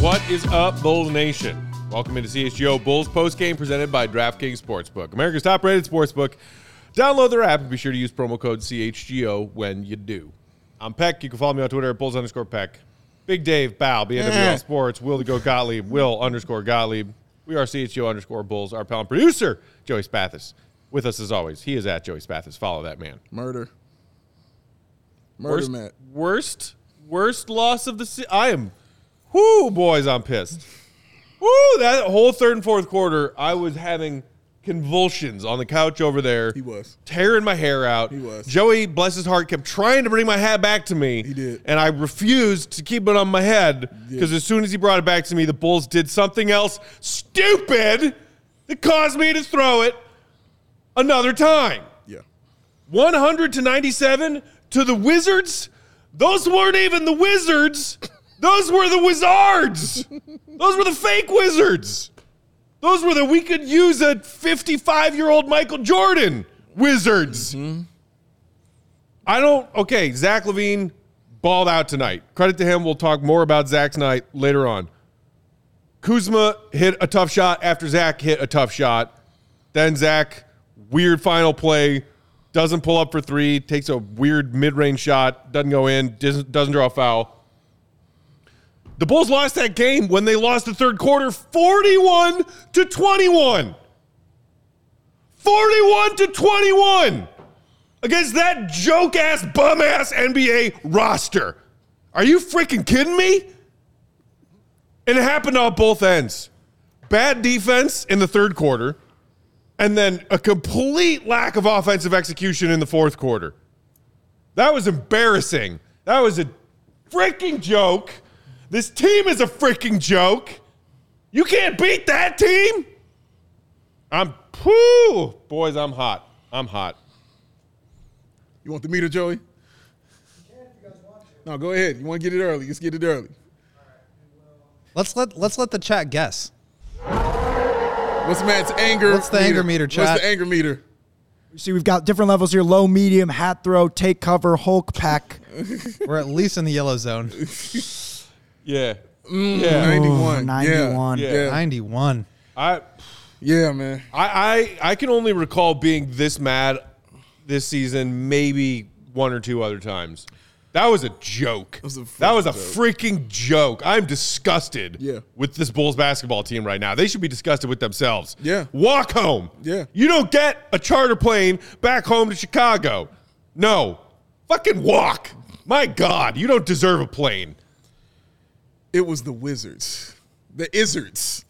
What is up, Bulls Nation? Welcome into CHGO Bulls postgame presented by DraftKings Sportsbook, America's top rated sportsbook. Download their app and be sure to use promo code CHGO when you do. I'm Peck. You can follow me on Twitter at Bulls underscore Peck. Big Dave, Bow, BNWL Yeah. Sports, Will to Go Gottlieb, Will underscore Gottlieb. We are CHGO underscore Bulls. Our pal and producer, Joey Spathis. With us as always. He is at Joey Spathis. Follow that man. Murder. Murder, Worst, Matt. worst, worst loss of the season. I am, whoo, boys, I'm pissed. Woo, that whole third and fourth quarter, I was having convulsions on the couch over there. He was. tearing my hair out. He was. Joey, bless his heart, kept trying to bring my hat back to me. He did. and I refused to keep it on my head because as soon as he brought it back to me, the Bulls did something else stupid that caused me to throw it another time. Yeah. 100 to 97 to the Wizards. Those weren't even the Wizards. Those were the Wizards. Those were the fake Wizards. Those were the we could use a 55 year old Michael Jordan Wizards. I don't. Okay, Zach LaVine balled out tonight. Credit to him. We'll talk more about Zach's night later on. Kuzma hit a tough shot after Zach hit a tough shot. Then Zach, weird final play, doesn't pull up for three, takes a weird mid range shot, doesn't go in, doesn't, doesn't draw a foul. The Bulls lost that game when they lost the third quarter 41 to 21. 41 to 21 against that joke ass, bum ass NBA roster. Are you freaking kidding me? And it happened on both ends. Bad defense in the third quarter, and then a complete lack of offensive execution in the fourth quarter. That was embarrassing. That was a freaking joke. This team is a freaking joke. You can't beat that team. I'm, whoo, boys, I'm hot. I'm hot. You want the meter, Joey? No, go ahead. You want to get it early? Let's get it early. Let's let let's let the chat guess. What's Matt's anger? What's the anger meter, chat? What's the anger meter? See, we've got different levels here: low, medium, hat throw, take cover, Hulk pack. We're at least in the yellow zone. Yeah. Mm, yeah. 91. 91. Yeah. Yeah. Yeah. 91. I, yeah, man. I, I, I can only recall being this mad this season, maybe one or two other times. That was a joke. was a that was a freaking freaking joke. I'm disgusted Yeah. with this Bulls basketball team right now. They should be disgusted with themselves. Yeah. Walk home. Yeah. You don't get a charter plane back home to Chicago. No. Fucking walk. My God, you don't deserve a plane. It was the Wizards, the Izzards,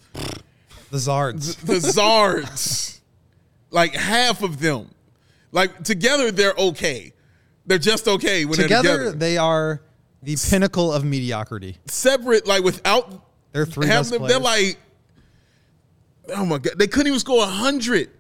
The Zards. the Zards. like half of them. Like together, they're okay. They're just okay when together, they're together. they are the pinnacle of mediocrity. Separate, like without They're three having them, players. they're like, oh my god, they couldn't even score hundred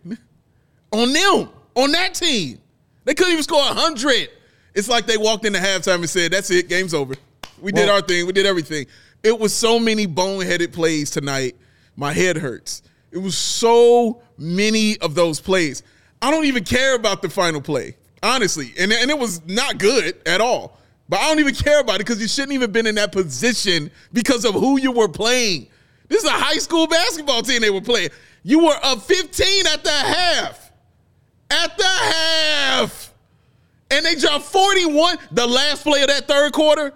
on them on that team. They couldn't even score hundred. It's like they walked into halftime and said, "That's it, game's over. We did our thing. We did everything." It was so many boneheaded plays tonight. My head hurts. It was so many of those plays. I don't even care about the final play, honestly, and and it was not good at all. But I don't even care about it because you shouldn't even been in that position because of who you were playing. This is a high school basketball team they were playing. You were up 15 at the half. At the half. and they dropped 41 the last play of that third quarter.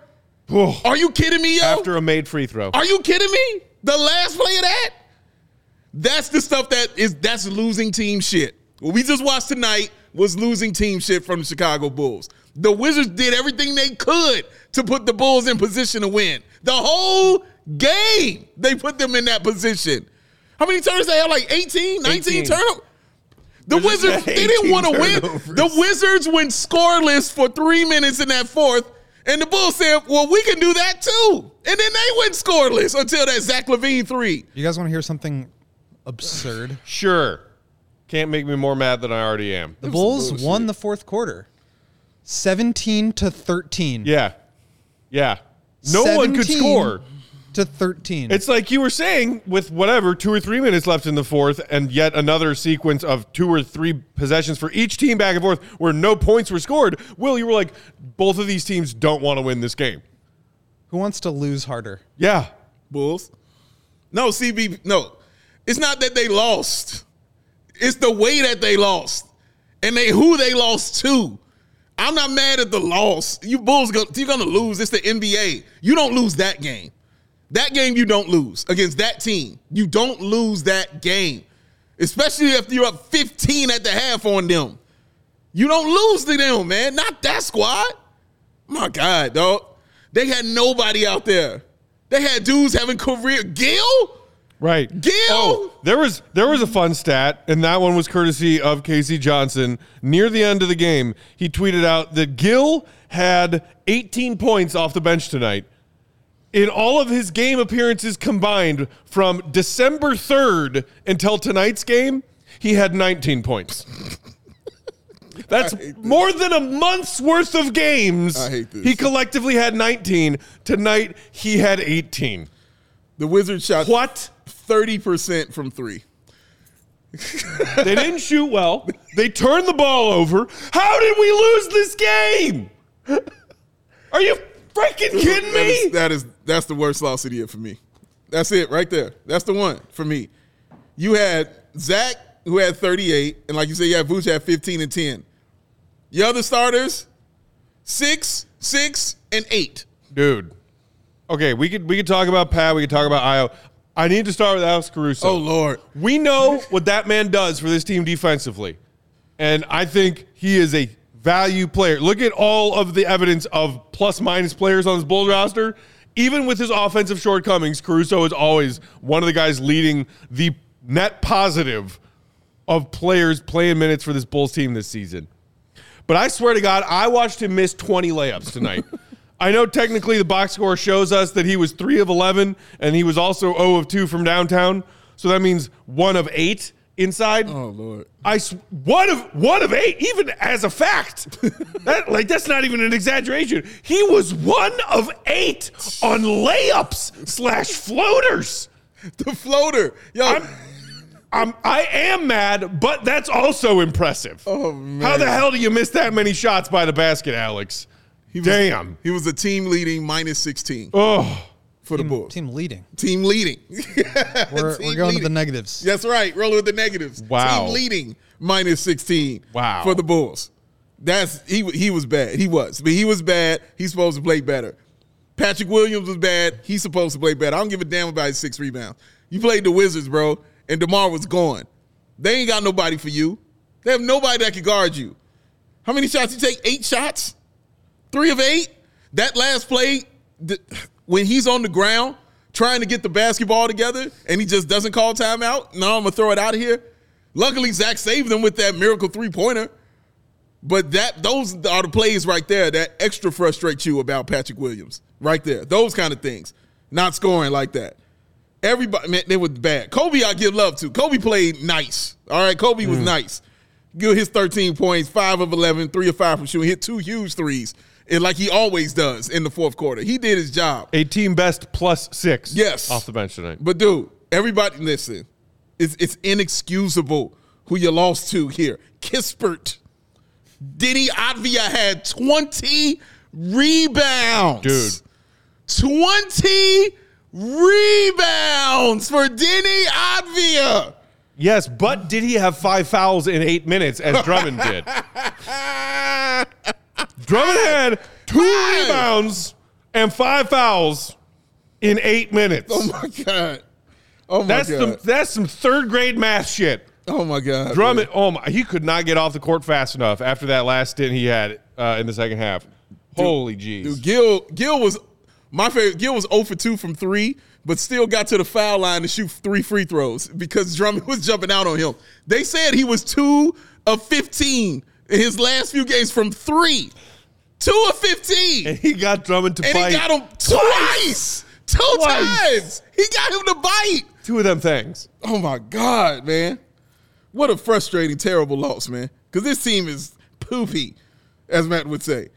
Are you kidding me, yo? After a made free throw. Are you kidding me? The last play of that? That's the stuff that is that's losing team shit. What we just watched tonight was losing team shit from the Chicago Bulls. The Wizards did everything they could to put the Bulls in position to win. The whole game, they put them in that position. How many turns they had? Like 18, 19 18. turnovers? The Wizards they didn't want to win. The Wizards went scoreless for three minutes in that fourth, and the Bulls said, well, we can do that too. And then they went scoreless until that Zach LaVine three. You guys want to hear something absurd? Sure. Can't make me more mad than I already am. The Bulls won the fourth quarter, seventeen to thirteen. Yeah. Yeah. No one could 17 score. To thirteen. It's like you were saying with whatever, two or three minutes left in the fourth, and yet another sequence of two or three possessions for each team back and forth where no points were scored. Will, you were like, both of these teams don't want to win this game. Who wants to lose harder? Yeah. Bulls. No, CB, no. It's not that they lost. It's the way that they lost. And they who they lost to. I'm not mad at the loss. You Bulls go, you're gonna lose. It's the NBA. You don't lose that game. That game you don't lose against that team. You don't lose that game. Especially if you're up 15 at the half on them. You don't lose to them, man. Not that squad. My God, dog. They had nobody out there. They had dudes having career. Gill? Right. Gill? Oh, there was there was a fun stat, and that one was courtesy of Casey Johnson. Near the end of the game, he tweeted out that Gill had 18 points off the bench tonight. In all of his game appearances combined from December 3rd until tonight's game, he had 19 points. That's more than a month's worth of games. I hate this. He collectively had 19. Tonight, he had 18. The Wizards shot What? 30% from three. They didn't shoot well. They turned the ball over. How did we lose this game? Are you freaking kidding That is, me? that is that's the worst loss of the year for me. That's it right there. That's the one for me. You had Zach who had 38, and like you said, you had Vooch had 15 and 10. Your other starters, six, six, and eight. Dude. Okay, we could we could talk about Pat, we could talk about Ayo. I need to start with Alex Caruso. Oh Lord. We know what that man does for this team defensively. And I think he is a value player. Look at all of the evidence of plus minus players on this Bulls roster. Even with his offensive shortcomings, Caruso is always one of the guys leading the net positive of players playing minutes for this Bulls team this season. But I swear to God, I watched him miss 20 layups tonight. I know technically the box score shows us that he was 3 of 11 and he was also 0 of 2 from downtown. So that means 1 of 8 inside. Oh Lord. I sw- one of one of 8 even as a fact. that like that's not even an exaggeration. He was 1 of 8 on layups slash floaters. The floater. Yo, I'm, I'm, I am mad, but that's also impressive. Oh, man. How the hell do you miss that many shots by the basket, Alex? was- Damn. he was a team leading minus 16 Oh, for the Team, Bulls. team leading. Team leading. We're, Team we're going to the negatives. That's right. Rolling with the negatives. Wow. Team leading minus 16. Wow. For the Bulls. That's he he was bad. He was. But he was bad. He's supposed to play better. Patrick Williams was bad. He's supposed to play better. I don't give a damn about his six rebounds. You played the Wizards, bro, and DeMar was gone. They ain't got nobody for you. They have nobody that can guard you. How many shots you take? Eight shots? Three of eight? That last play, th- when he's on the ground trying to get the basketball together and he just doesn't call timeout, no, I'm gonna throw it out of here. Luckily, Zach saved them with that miracle three pointer. But that those are the plays right there that extra frustrate you about Patrick Williams. Right there. Those kind of things. Not scoring like that. Everybody, man, they were bad. Kobe, I give love to. Kobe played nice. All right, Kobe was mm. nice. Give his 13 points, five of 11, three of five from shooting, hit two huge threes, and like he always does in the fourth quarter. He did his job. a team best plus six. Yes. Off the bench tonight. But dude, everybody listen. It's it's inexcusable who you lost to here. Kispert. Diddy Avdija had 20 rebounds. Dude. 20 rebounds for Deni Avdija. Yes, but did he have five fouls in eight minutes as Drummond did? Drummond had two Five. rebounds and five fouls in eight minutes. Oh my god. Oh my that's god. some that's some third grade math shit. oh my god. Drummond, oh my, he could not get off the court fast enough after that last stint he had uh, in the second half. Holy jeez. Dude, Gill Gill was my favorite. Gill was 0 for 2 from three, but still got to the foul line to shoot three free throws because Drummond was jumping out on him. They said he was two of 15 in his last few games from three. Two of 15. and he got Drummond to And bite he got him twice. Two Twice. times. He got him to bite. two of them things. Oh my God, man. What a frustrating, terrible loss, man. Because this team is poopy, as Matt would say.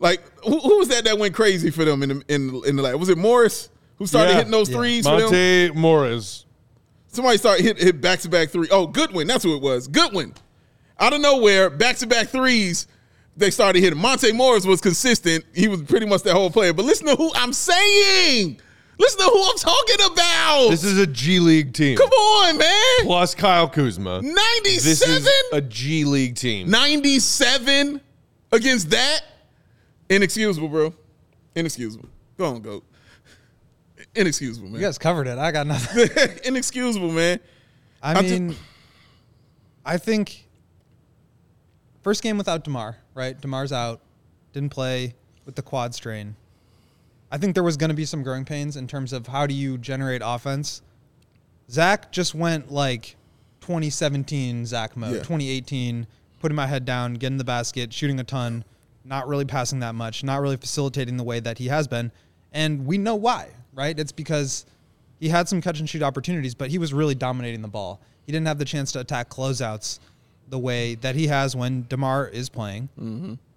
Like, who, who was that that went crazy for them in the in, in the lab? Was it Morris who started Yeah. hitting those Yeah. threes for them? Monte Morris. Somebody started hit hit back to back three. Oh, Goodwin, that's who it was. Goodwin. Out of nowhere, back to back threes. They started hitting. Monte Morris was consistent. He was pretty much that whole player. But listen to who I'm saying. Listen to who I'm talking about. This is a G League team. Come on, man. Plus Kyle Kuzma. 97? a G League team. 97 against that? Inexcusable, bro. Inexcusable. Go on, go. Inexcusable, man. You guys covered it. I got nothing. Inexcusable, man. I I mean, I think first game without Demar, right? Demar's out, didn't play with the quad strain. I think there was going to be some growing pains in terms of how do you generate offense. Zach just went like 2017 Zach mode, Yeah. 2018, putting my head down, getting the basket, shooting a ton, not really passing that much, not really facilitating the way that he has been. And we know why, right? It's because he had some catch and shoot opportunities, but he was really dominating the ball. He didn't have the chance to attack closeouts the way that he has when DeMar is playing.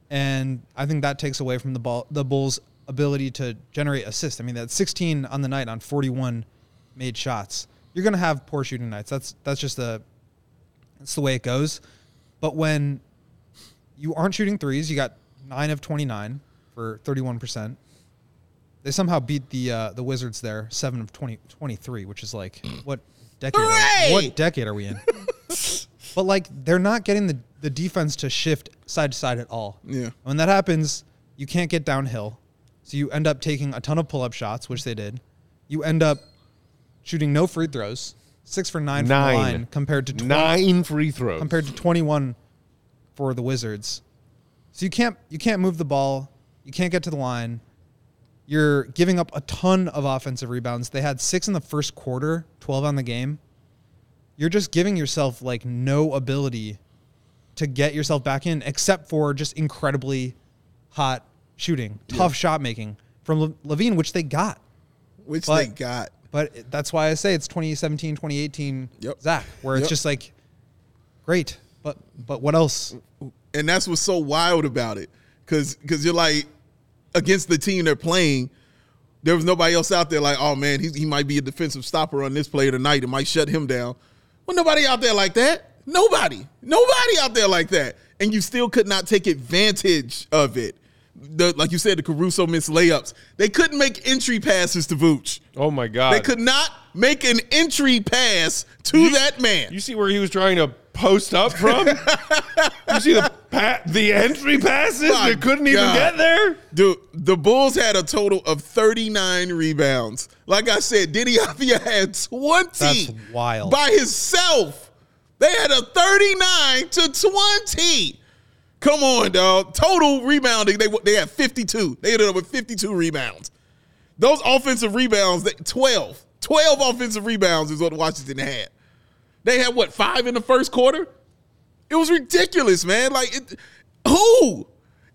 And I think that takes away from the ball, the Bulls' ability to generate assists. I mean, that's 16 on the night on 41 made shots. You're going to have poor shooting nights. That's that's just the that's the way it goes. But when you aren't shooting threes, you got nine of 29 for 31 percent. They somehow beat the uh, the Wizards there, seven of 20, 23, which is like what decade? Are, what decade are we in? but like they're not getting the the defense to shift side to side at all. Yeah. When that happens, you can't get downhill, so you end up taking a ton of pull up shots, which they did. You end up shooting no free throws, six for nine, from the line compared to 20, Nine free throws. compared to 21 for the Wizards. So you can't you can't move the ball, you can't get to the line. You're giving up a ton of offensive rebounds. They had 6 in the first quarter, 12 on the game. You're just giving yourself like no ability to get yourself back in except for just incredibly hot shooting, tough shot making from LaVine which they got. Which But- they got. But that's why I say it's 2017, 2018 Yep. Zach, where it's Yep. just like, great, but but what else? And that's what's so wild about it. Cause cause you're like, against the team they're playing, there was nobody else out there like, oh man, he, he might be a defensive stopper on this play tonight. It might shut him down. Well, nobody out there like that. Nobody. Nobody out there like that. And you still could not take advantage of it. The, like you said, the Caruso missed layups. They couldn't make entry passes to Vooch. oh my God. They could not make an entry pass to that man. You see where he was trying to post up from? you see the pa- the entry passes My that couldn't even get there? Dude, the Bulls had a total of 39 rebounds. Like I said, Diddy Avdija had 20 That's wild. by himself. They had a 39 to 20. Come on, dog. Total rebounding, they they had 52. They ended up with 52 rebounds. Those offensive rebounds, they, 12. 12 offensive rebounds is what Washington had. They had what, five in the first quarter? It was ridiculous, man. Like, it, who?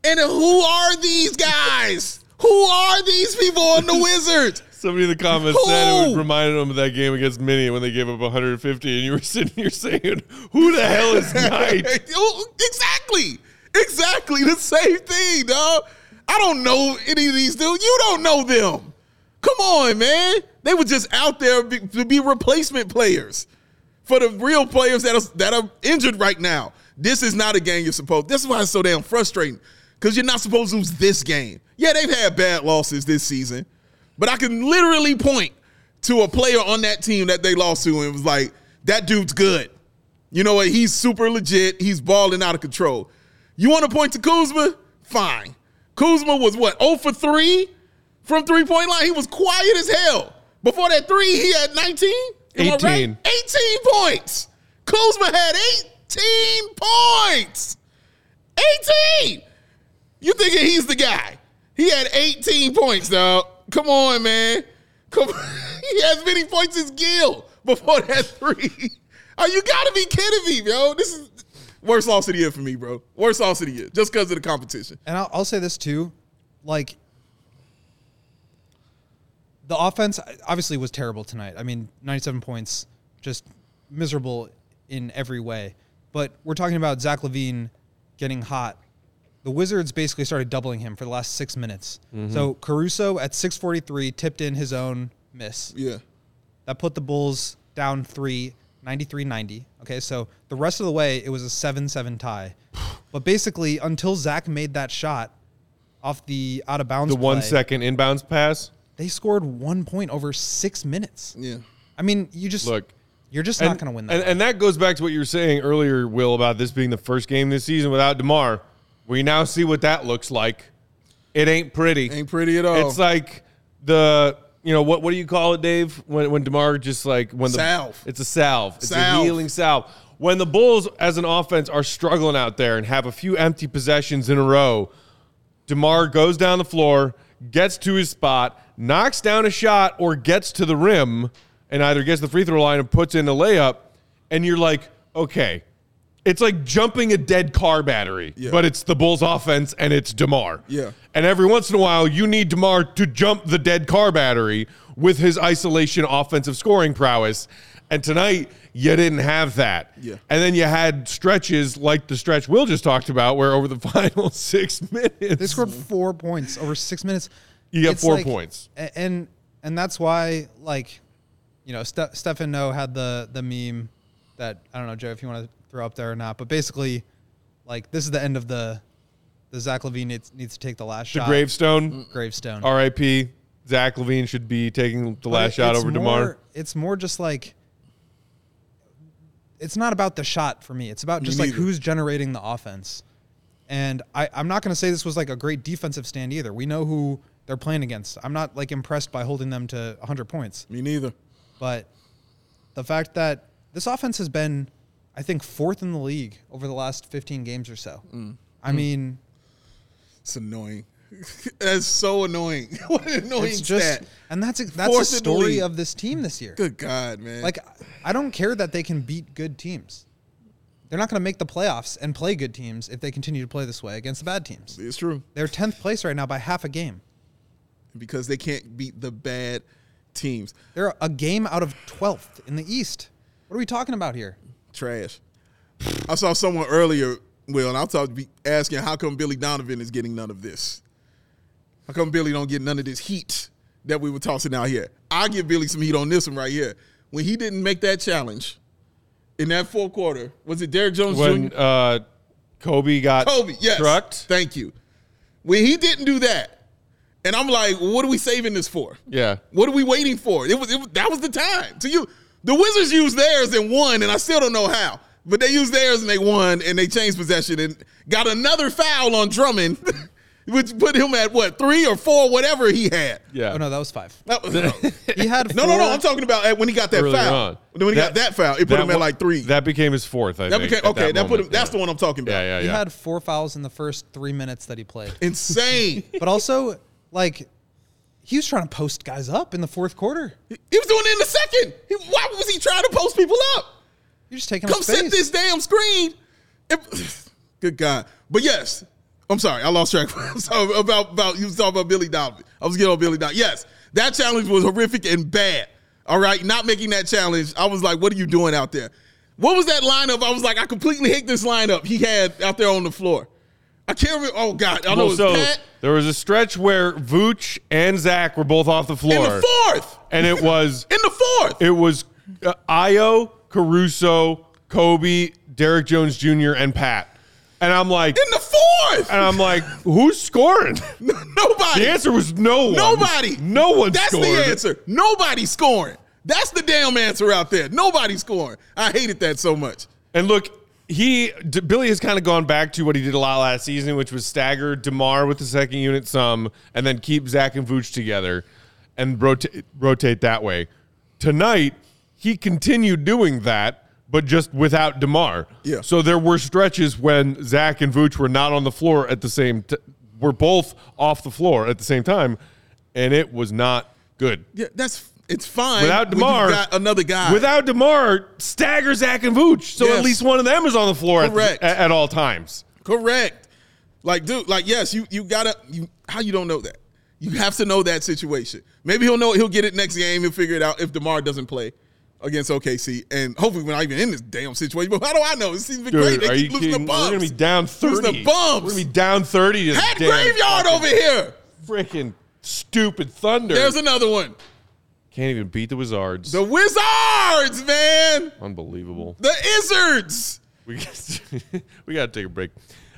And who are these guys? who are these people on the Wizards? Somebody in the comments said it Who? reminded them of that game against Minnie when they gave up 150, and you were sitting here saying, "Who the hell is Knight?" exactly. Exactly the same thing, dog. I don't know any of these dudes. You don't know them. Come on, man. They were just out there to be replacement players for the real players that are, that are injured right now. This is not a game you're supposed. This is why it's so damn frustrating because you're not supposed to lose this game. Yeah, they've had bad losses this season, but I can literally point to a player on that team that they lost to and was like, that dude's good. You know what? He's super legit. He's balling out of control. You want to point to Kuzma? Fine. Kuzma was what, 0 for 3 from three point line? He was quiet as hell. Before that three, he had 19? Am I right? 18. 18 points. Kuzma had 18 points. 18. You thinking he's the guy? He had 18 points, dog. Come on, man. Come on. He has many points as Gill before that three. Oh, you gotta be kidding me, bro. This is worst loss of the year for me, bro. Worst loss of the year, just because of the competition. And I'll, I'll say this too, like the offense uh, obviously was terrible tonight. I mean, 97 points, just miserable in every way. But we're talking about Zach LaVine getting hot. The Wizards basically started doubling him for the last six minutes. Mm-hmm. So Caruso at 6:43 tipped in his own miss. Yeah. That put the Bulls down three, 93 90. Okay, so the rest of the way, it was a 7 7 tie. But basically, until Zach made that shot off the out of bounds The one second inbounds pass. They scored one point over six minutes. Yeah. I mean, you just Look, you're just not going to win that. And, and that goes back to what you were saying earlier, Will, about this being the first game this season without DeMar. We now see what that looks like. It ain't pretty. Ain't pretty at all. It's like the you know what what do you call it, Dave? When when Demar just like when the Salve. It's a salve. It's Salve. a healing salve. When the Bulls as an offense are struggling out there and have a few empty possessions in a row, DeMar goes down the floor, gets to his spot, knocks down a shot, or gets to the rim and either gets the free throw line and puts in a layup, and you're like, okay. It's like jumping a dead car battery, Yeah. but it's the Bulls offense and it's DeMar. Yeah. And every once in a while, you need DeMar to jump the dead car battery with his isolation offensive scoring prowess. And tonight, you didn't have that. Yeah. And then you had stretches like the stretch Will just talked about, where over the final six minutes, they scored four points over six minutes. You get four like- points. and and that's why like, you know, Ste- Stefan No had the the meme that I don't know, Joe, if you want to throw up there or not, but basically, like this is the end of the the Zach LaVine needs needs to take the last The shot. The gravestone, mm-hmm. gravestone. RIP. Zach LaVine should be taking the But last it- shot over more, DeMar. It's more just like it's not about the shot for me. It's about just like neither. who's generating the offense. And I, I'm not going to say this was like a great defensive stand either. We know who they're playing against. I'm not like impressed by holding them to 100 points. Me neither. But the fact that this offense has been, I think, fourth in the league over the last 15 games or so. Mm. I mean, It's annoying. That's so annoying. what an annoying it's just, stat. and that's that's Fourth the story of this team this year. Good God, man. Like, I don't care that they can beat good teams. They're not going to make the playoffs and play good teams if they continue to play this way against the bad teams. it's true They're 10th place right now by half a game. Because they can't beat the bad teams. They're a game out of 12th in the East. What are we talking about here? Trash. I saw someone earlier, Will, and I was talking, asking how come Billy Donovan is getting none of this. How come Billy don't get none of this heat that we were tossing out here? I'll give Billy some heat on this one right here. When he didn't make that challenge in that fourth quarter, was it Derrick Jones When Jr.? uh, Kobe got Kobe, yes. trucked. Thank you. When he didn't do that, and I'm like, what are we saving this for? Yeah. What are we waiting for? It was, it was that was the time. So you the Wizards used theirs and won, and I still don't know how. But they used theirs and they won, and they changed possession and got another foul on Drummond, which put him at what three or four, whatever he had. Yeah. Oh, no, that was five. That was- He had no, no, no. I'm talking about when he got that Earlier foul. on. When he got that foul, it put him at like three. That became his fourth, I That think. became okay. That, put him. moment. That's yeah. the one I'm talking about. Yeah, yeah, yeah. He had four fouls in the first three minutes that he played. Insane. But also, like, he was trying to post guys up in the fourth quarter. he was doing it in the second. He, why was he trying to post people up? You're just taking Come up set this damn screen. If- good God. But yes, I'm sorry, I lost track. so about about you was talking about Billy Donovan. I was getting on Billy Donovan. Yes, that challenge was horrific and bad. All right, not making that challenge. I was like, what are you doing out there? What was that lineup? I was like, I completely hate this lineup he had out there on the floor. I can't remember. Oh God, I know Well, so Pat there was a stretch where Vooch and Zach were both off the floor, in the fourth. and it was In the fourth. it was uh, Ayo, Caruso, Kobe, Derrick Jones Jr., and Pat. And I'm like, in the fourth. and I'm like, who's scoring? Nobody. The answer was no one. Nobody. No one That's scored. the answer. Nobody scoring. That's the damn answer out there. Nobody scoring. I hated that so much. And look, he D- Billy has kind of gone back to what he did a lot last season, which was stagger Demar with the second unit some, and then keep Zach and Vooch together, and rotate rotate that way. Tonight, he continued doing that, but just without Demar. Yeah. So there were stretches when Zach and Vooch were not on the floor at the same. T- were both off the floor at the same time, and it was not good. Yeah, that's it's fine. Without Demar, got another guy. Without Demar, stagger Zach and Vooch, so Yes. at least one of them is on the floor at, Correct. at, at all times. Correct. Like, dude, like, yes, you you gotta you how you don't know that? You have to know that situation. Maybe he'll know he'll get it next game. He'll figure it out if DeMar doesn't play against OKC. And hopefully we're not even in this damn situation. But how do I know? It seems been great. Dude, They are you keep losing kidding? the We're gonna be down thirty. Losing the bumps. We're gonna be down thirty to Hat graveyard over here. freaking stupid Thunder. There's another one. Can't even beat the Wizards. The Wizards, man. Unbelievable. The Izzards. We we got to take a break.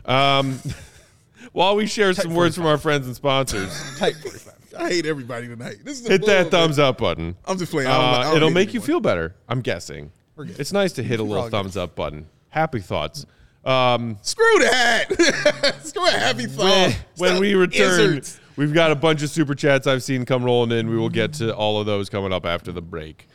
Um, while we share some words from our friends and sponsors, Type 45. I hate everybody tonight. Hit that thumbs up button. I'm just playing. I don't- I Uh, don't it'll make you feel better. I'm guessing. It's nice to hit a little good. thumbs up button. Happy thoughts. Um, Screw that. Screw a happy thought. when, when we return, Izzards. We've got a bunch of super chats I've seen come rolling in. We will get to all of those coming up after the break.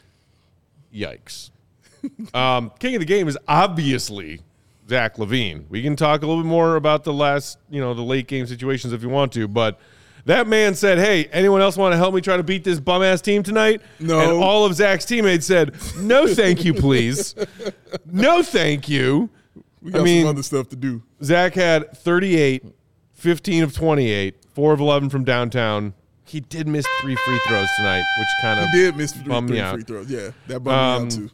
Yikes. um, King of the game is obviously Zach LaVine. We can talk a little bit more about the last, you know, the late game situations if you want to, but that man said, "Hey, anyone else want to help me try to beat this bum ass team tonight?" No. And all of Zach's teammates said, "No, thank you, please. no, thank you." We got I mean, some other stuff to do. Zach had 38, 15 of 28, 4 of 11 from downtown. He did miss three free throws tonight, which kind of He did miss three, three free throws. Yeah, that bummed Um, me out too.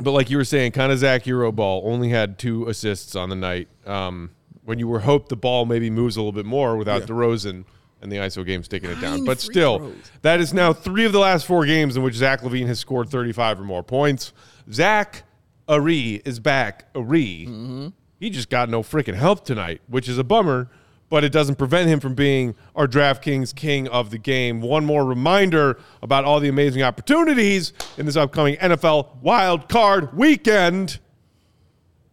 But like you were saying, kind of Zach Hero ball only had two assists on the night. Um, when you were hoped the ball maybe moves a little bit more without Yeah. DeRozan and the ISO game sticking it down. But still, throws. that is now three of the last four games in which Zach LaVine has scored 35 or more points. Zach Ari is back. Ari. Mm-hmm. He just got no freaking help tonight, which is a bummer, but it doesn't prevent him from being our DraftKings king of the game. One more reminder about all the amazing opportunities in this upcoming NFL Wild Card Weekend.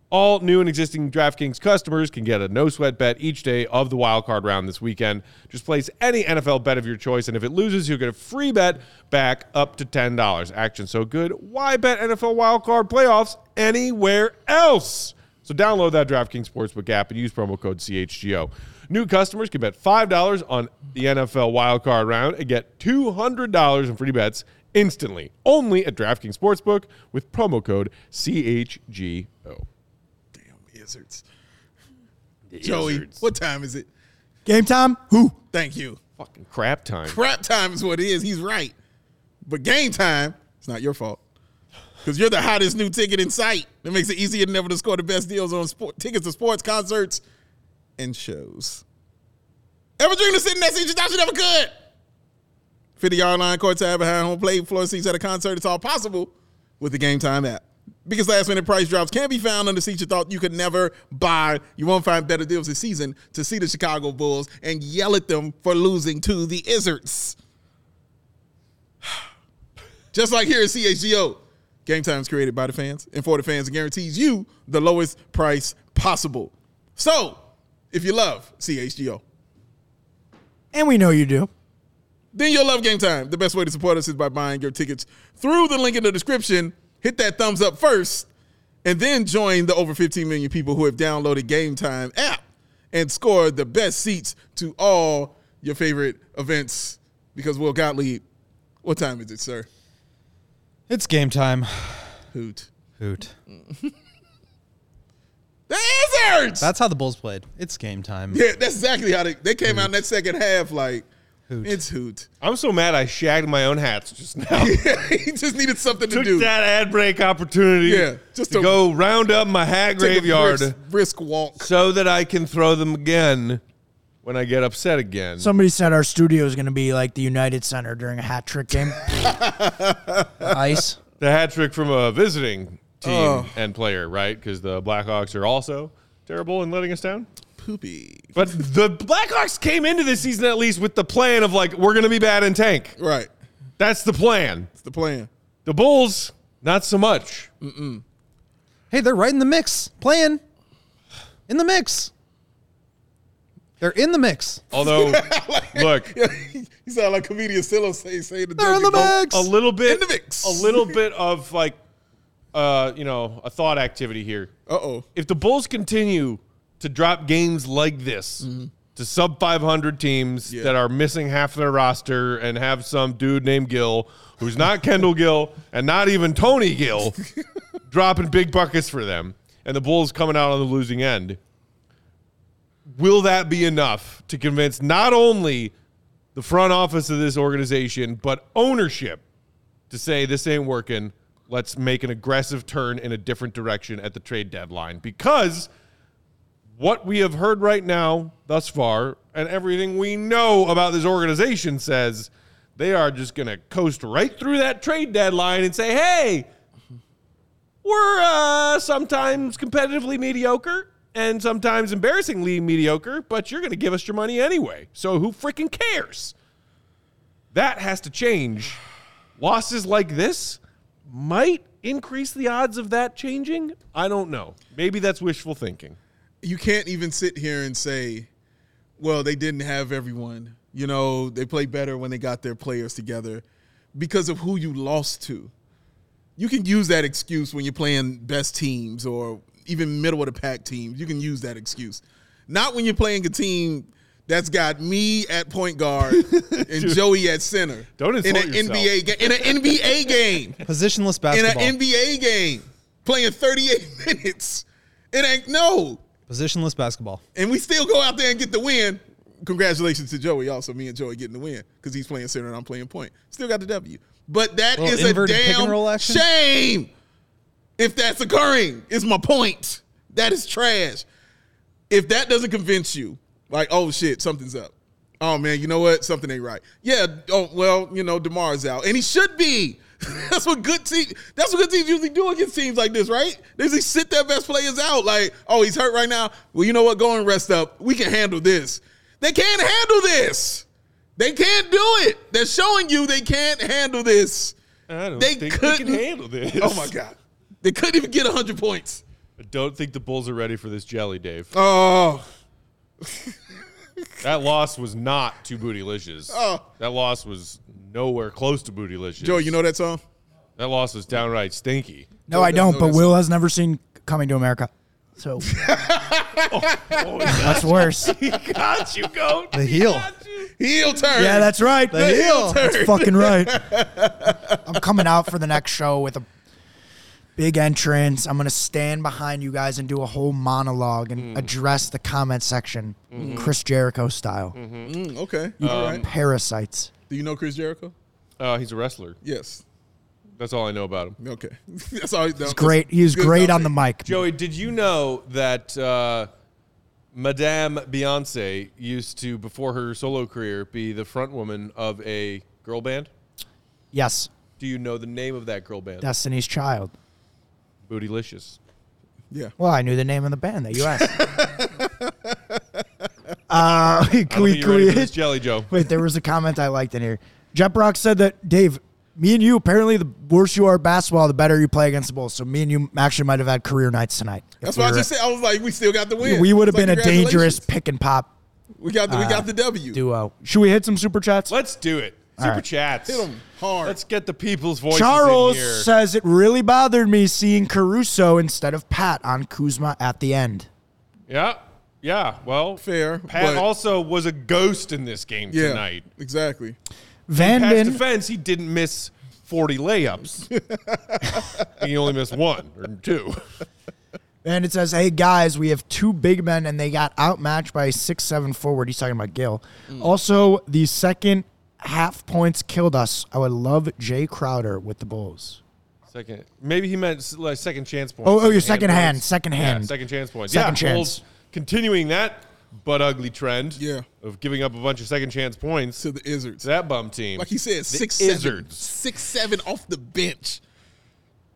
All new and existing DraftKings customers can get a no sweat bet each day of the wild card round this weekend. Just place any NFL bet of your choice, and if it loses, you'll get a free bet back up to $10. Action so good. Why bet NFL wild card playoffs anywhere else? So download that DraftKings Sportsbook app and use promo code CHGO. New customers can bet $5 on the NFL wild card round and get $200 in free bets instantly only at DraftKings Sportsbook with promo code CHGO. Damn Izzards. Joey, what time is it? Game time? Who? Thank you. Fucking crap time. Crap time is what it is. He's right. But game time, it's not your fault. Because you're the hottest new ticket in sight. That makes it easier than ever to score the best deals on sport, tickets to sports, concerts, and shows. Ever dreamed of sitting in that seat you thought you never could? 50 yard line, courtside behind home plate, floor seats at a concert. It's all possible with the Game Time app. Because last minute price drops can be found on the seats you thought you could never buy. You won't find better deals this season to see the Chicago Bulls and yell at them for losing to the Izzards. Just like here at CHGO, Game Time is created by the fans and for the fans and guarantees you the lowest price possible. So, if you love CHGO, And we know you do. then you'll love Game Time. The best way to support us is by buying your tickets through the link in the description. Hit that thumbs up first, and then join the over 15 million people who have downloaded Game Time app and scored the best seats to all your favorite events. Because Will Gottlieb, what time is it, sir? It's game time. Hoot. Hoot. The Izzards! That's how the Bulls played. It's game time. yeah, that's exactly how they, they came out in that second half like, Hoot. it's hoot. I'm so mad I shagged my own hats just now. he just needed something to Took do. that ad break opportunity Yeah, just to to- go round up my hat Take a graveyard brisk, brisk walk. so that I can throw them again when I get upset again. Somebody said our studio is going to be like the United Center during a hat trick game. Ice. the hat trick from a visiting team Oh. and player, right? Because the Blackhawks are also terrible in letting us down. Poopy. But the Blackhawks came into this season at least with the plan of like we're going to be bad in tank. Right. That's the plan. It's the plan. The Bulls, not so much. Hey, they're right in the mix, playing in the mix. They're in the mix. Although, look, you sound like comedian Silo say say the They're in the mix. a little bit, In the mix. a little bit of like, uh, you know, a thought activity here. Uh oh. If the Bulls continue to drop games like this to sub 500 teams Yeah. that are missing half their roster and have some dude named Gill, who's not Kendall Gill and not even Tony Gill, dropping big buckets for them, and the Bulls coming out on the losing end, will that be enough to convince not only the front office of this organization, but ownership to say this ain't working. Let's make an aggressive turn in a different direction at the trade deadline. Because what we have heard right now, thus far, and everything we know about this organization says they are just going to coast right through that trade deadline and say, hey, we're uh, sometimes competitively mediocre and sometimes embarrassingly mediocre, but you're going to give us your money anyway. So who freaking cares? That has to change. Losses like this might increase the odds of that changing. I don't know. Maybe that's wishful thinking. you can't even sit here and say, well, they didn't have everyone. You know, they played better when they got their players together because of who you lost to. You can use that excuse when you're playing best teams or even middle of the pack teams. You can use that excuse. Not when you're playing a team that's got me at point guard and Joey at center. Don't in an yourself. NBA ga- in an NBA game Positionless basketball. in an NBA game, playing 38 minutes. It ain't no. Positionless basketball. And we still go out there and get the win. Congratulations to Joey. Also, me and Joey getting the win because he's playing center and I'm playing point. Still got the W. But that Little is a inverted pick and damn shame if that's occurring. Is my point. That is trash. If that doesn't convince you, like, oh shit, something's up. Oh man, you know what? Something ain't right. Yeah. Oh well, you know, Demar's out, and he should be. that's what good teams. That's what good teams usually do against teams like this, right? They usually sit their best players out. Like, oh, he's hurt right now. Well, you know what? Go and rest up. We can handle this. They can't handle this. They can't do it. They're showing you they can't handle this. I don't They think they can couldn't- handle this. Oh my god, they couldn't even get hundred points. I don't think the Bulls are ready for this jelly, Dave. Oh, That loss was not to Bootylicious. Oh. That loss was nowhere close to Bootylicious. Joe, you know that song? that loss was downright stinky. No, I don't. but that's- Will has never seen Coming to America, so that's worse. He got you, goat. The heel. Heel turn. Yeah, that's right. the heel turn. That's fucking right. I'm coming out for the next show with a big entrance. I'm gonna stand behind you guys and do a whole monologue and address the comment section, Chris Jericho style. Mm, okay, all right. Parasites. Do you know Chris Jericho? Uh, he's a wrestler. Yes. That's all I know about him. Okay, that's all. He's great. He was great on the mic. Joey, did you know that uh, Madame Beyonce used to, before her solo career, be the front woman of a girl band? Yes, Do you know the name of that girl band? Destiny's Child. Bootylicious. Yeah. Well, I knew the name of the band that you asked. uh, can I don't we, think can you're ready we- for this jelly, Joe. Wait, there was a comment I liked in here. Jet Brock said that Dave, me and you, apparently the worse you are at basketball, the better you play against the Bulls. So me and you actually might have had career nights tonight. If That's we what I were- just said. I was like, we still got the win. We would have It's like, been a dangerous pick and pop We got the, we got the W. duo. Should we hit some super chats? Let's do it. Super right. chats. Hit 'em hard. Let's get the people's voices Charles in here. says it really bothered me seeing Caruso instead of Pat on Kuzma at the end. Yeah. Yeah. Well, Fair, Pat also was a ghost in this game yeah, tonight. exactly. Pat's Vanden, defense, he didn't miss 40 layups. he only missed one or two. and it says, "Hey guys, we have two big men, and they got outmatched by a six-seven forward." He's talking about Gill. Mm. Also, the second half points killed us. I would love Jae Crowder with the Bulls. Second, maybe he meant like second chance points. Oh, oh, your second hand, points. second Yeah, hand. second chance points. Second yeah, chance. Bulls continuing that but ugly trend. Yeah. of giving up a bunch of second chance points To the Izzards. that bum team. Like he said, The six seven, Izzards. six seven off the bench.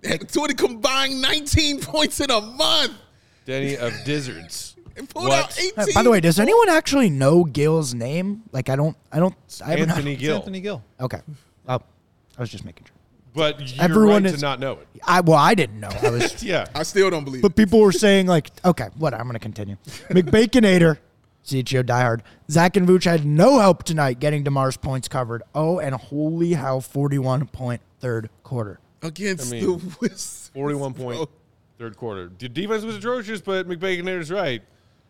Had to combined 19 points in a month Denny of Dizzards. And pulled What? out 18. Uh, By the way, does anyone actually know Gill's name? Like, I don't, I don't, I haven't. Anthony Gill. Anthony Gill. Okay. Oh, I was just making sure. But you're Everyone right is- to not know it. I well, I didn't know. I was Yeah. I still don't believe But it. people were saying like, okay, what? I'm going to continue. McBaconator, CHO diehard. Zach and Vooch had no help tonight getting Demar's points covered. Oh, and holy hell, 41 point third quarter. Against I the mean, Wizards. 41 point bro. third quarter. The defense was atrocious, but McBaconator's right.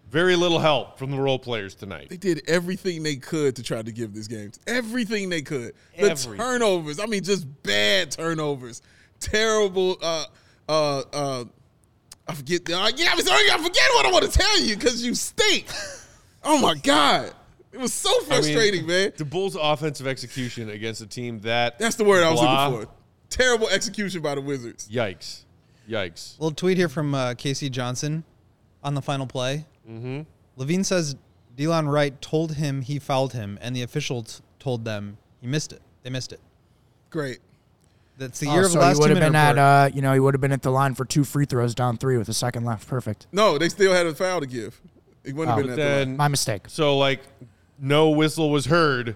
Very little help from the role players tonight. They did everything they could to try to give this game. Everything they could. The Everything. turnovers. I mean, just bad turnovers. Terrible. Uh, uh, uh, I forget. Uh, yeah, I'm sorry. I forget what I want to tell you because you stink. oh my god, it was so I mean, frustrating, man. The Bulls' offensive execution against a team that That's the word I was looking for. Terrible execution by the Wizards. Yikes. Yikes. A Little tweet here from uh, K.C. Johnson on the final play. Mm-hmm. LaVine says Delon Wright told him he fouled him, and the officials told them he missed it. They missed it. Great. That's the Oh, year of so the last he would have minute been at, uh, you know, he would have been at the line for two free throws down three with a second left. Perfect. No, they still had a foul to give. He wouldn't have Oh. been But at the line. then, My mistake. so like, no whistle was heard,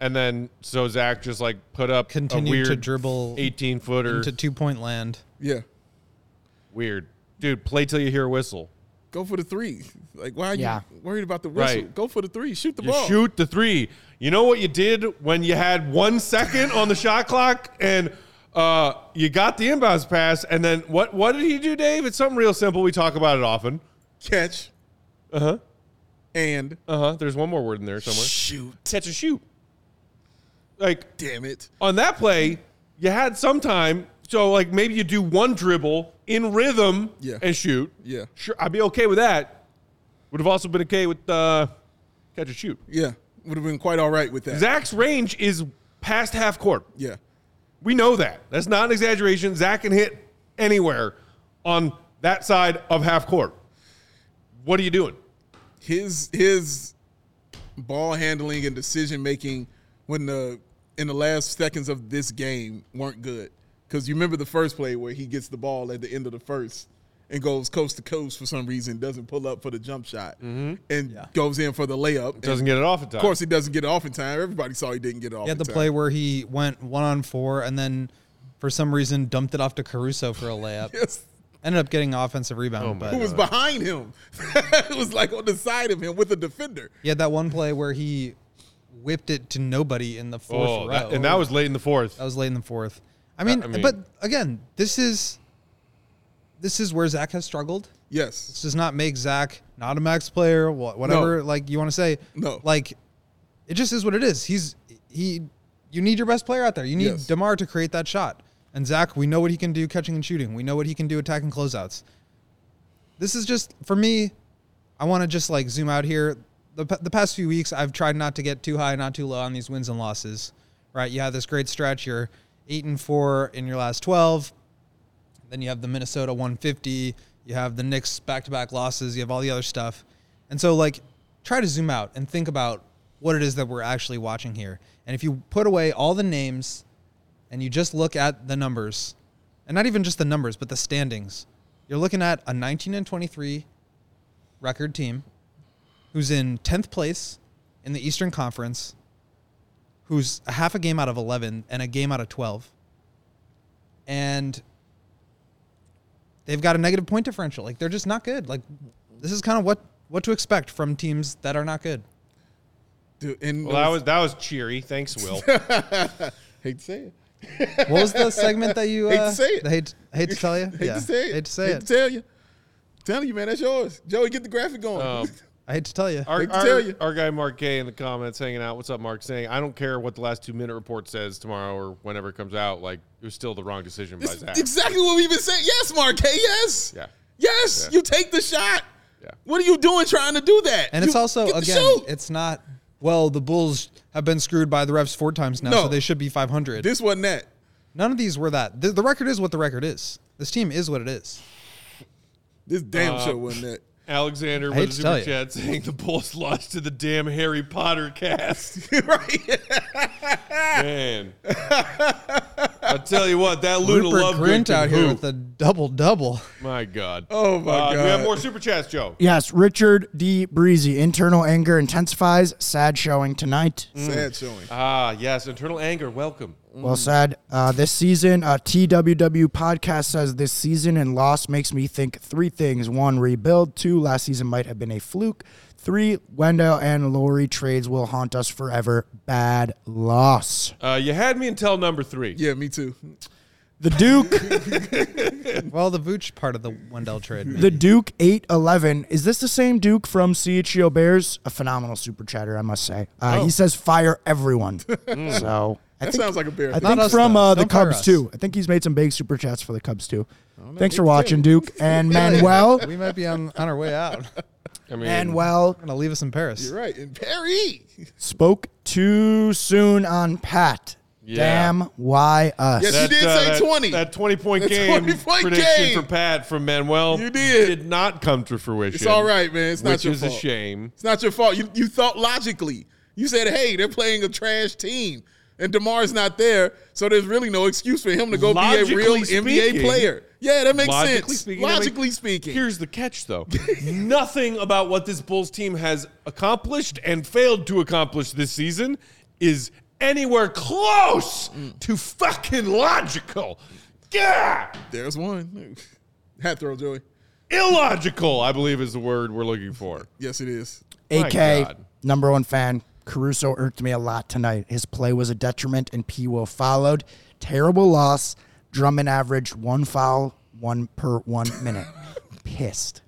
and then so Zach just like put up Continued a weird to dribble 18 footer. into two point land. Yeah. Weird, dude. Play till you hear a whistle. Go for the three. Like, why are you worried about the whistle? Right. Go for the three. Shoot the You ball. shoot the three. You know what you did when you had one second on the shot clock and uh, you got the inbounds pass, and then what? What did he do, Dave? It's something real simple. We talk about it often. Catch Uh huh. and Uh huh. There's one more word in there somewhere. shoot. Catch and shoot. Like Damn it. on that play, you had some time. So like maybe you do one dribble in rhythm Yeah. and shoot. Yeah. Sure, I'd be okay with that. Would have also been okay with uh, catch and shoot. Yeah. Would have been quite all right with that. Zach's range is past half court. Yeah. We know that. That's not an exaggeration. Zach can hit anywhere on that side of half court. What are you doing? His his ball handling and decision making when the in the last seconds of this game weren't good. Because you remember the first play where he gets the ball at the end of the first and goes coast to coast for some reason, doesn't pull up for the jump shot, and goes in for the layup. Mm-hmm. Doesn't get it off in time. Of course, he doesn't get it off in time. Everybody saw he didn't get it off. He had in the time. play where he went one on four and then for some reason dumped it off to Caruso for a layup. Yes. Ended up getting offensive rebound. Oh but Who was behind him? it was like on the side of him with a defender. he had that one play where he whipped it to nobody in the fourth Oh, row. that- and that was late in the fourth. That was late in the fourth. I mean, I mean- but again, this is this is where Zach has struggled. Yes. This does not make Zach not a max player, wha- whatever like you want to say. No. Like it just is what it is. He's he you need your best player out there. You need Yes. DeMar to create that shot. And Zach, we know what he can do catching and shooting. We know what he can do attacking closeouts. This is just for me, I want to just like zoom out here. The, the past few weeks, I've tried not to get too high, not too low on these wins and losses. Right? You have this great stretch. You're eight and four in your last twelve. Then you have the Minnesota 150. You have the Knicks back-to-back losses. You have all the other stuff, and so like try to zoom out and think about what it is that we're actually watching here. And if you put away all the names and you just look at the numbers, and not even just the numbers, but the standings, you're looking at a 19 and 23 record team who's in 10th place in the Eastern Conference, who's a half a game out of 11 and a game out of 12. And they've got a negative point differential. Like they're just not good. Like this is kind of what what to expect from teams that are not good. Dude, and Well, that was that was cheery. Thanks, Will. hate to say it. What was the segment that you uh, Hate to say it. Hate, hate to tell you. Hate yeah. to say it. Hate to say hate it. to tell you. telling you, man, that's yours. Joey, get the graphic going. Um, I hate to tell you. Our, our, tell you. our guy Mark Gay in the comments hanging out. What's up, Mark? Saying I don't care what the last two minute report says tomorrow or whenever it comes out. Like it was still the wrong decision by Zach. exactly what we've been saying. Yes, Mark. Hey, yes. Yeah. Yes, Yeah. you take the shot. Yeah. What are you doing trying to do that? And it's also again, it's not. Well, the Bulls have been screwed by the refs four times now, No. so they should be 500. this wasn't that. None of these were that. The, the record is what the record is. This team is what it is. This damn Uh, show wasn't that. Alexander with a super chat saying the Bulls lost to the damn Harry Potter cast. right. Man, I tell you what, that Luda Rupert Lovegood Grint out here hoop. with a double double. My God. Oh, my Uh, Do we have more super chats, Joe? Yes, Richard D. Breezy. Internal anger intensifies. Sad showing tonight. Sad showing. Ah, yes. Internal anger. Welcome. Well said. Uh, this season, uh, TWW podcast says this season and loss makes me think three things: one, rebuild; two, last season might have been a fluke; three, Wendell and Lauri trades will haunt us forever. Bad loss. Uh, you had me until number three. Yeah, me too. The Duke, Well, the Vooch part of the Wendell trade. the Duke eight eleven. Is this the same Duke from CHGO Bears? A phenomenal super chatter, I must say. Uh, He says fire everyone. so I That think sounds like a bear. I thing. think us, from uh, the Don't Cubs us. too. I think he's made some big super chats for the Cubs too. Thanks for watching, Duke and Manuel. we might be on, on our way out. I mean, Manuel Gonna leave us in Paris. You're right. in Paris. spoke too soon on Pat. Yeah. Damn, why us? Yes, you did say that, 20. That 20 point That game 20 point prediction game. for Pat from Manuel You did. did not come to fruition. It's all right, man. It's not which your is fault. a shame. It's not your fault. You you thought logically. You said, "Hey, they're playing a trash team, and DeMar's not there, so there's really no excuse for him to go be a real Logically NBA player." Yeah, that makes Logically sense. speaking, I mean, logically speaking, Here's the catch, though. Nothing about what this Bulls team has accomplished and failed to accomplish this season is anywhere close mm. to fucking logical. Yeah, there's one. Hat throw, Joey. illogical. I believe is the word we're looking for. Yes, it is. AK, number one fan. Caruso irked me a lot tonight. His play was a detriment, and P. Will followed. Terrible loss. Drummond averaged one foul, one per one minute. Pissed.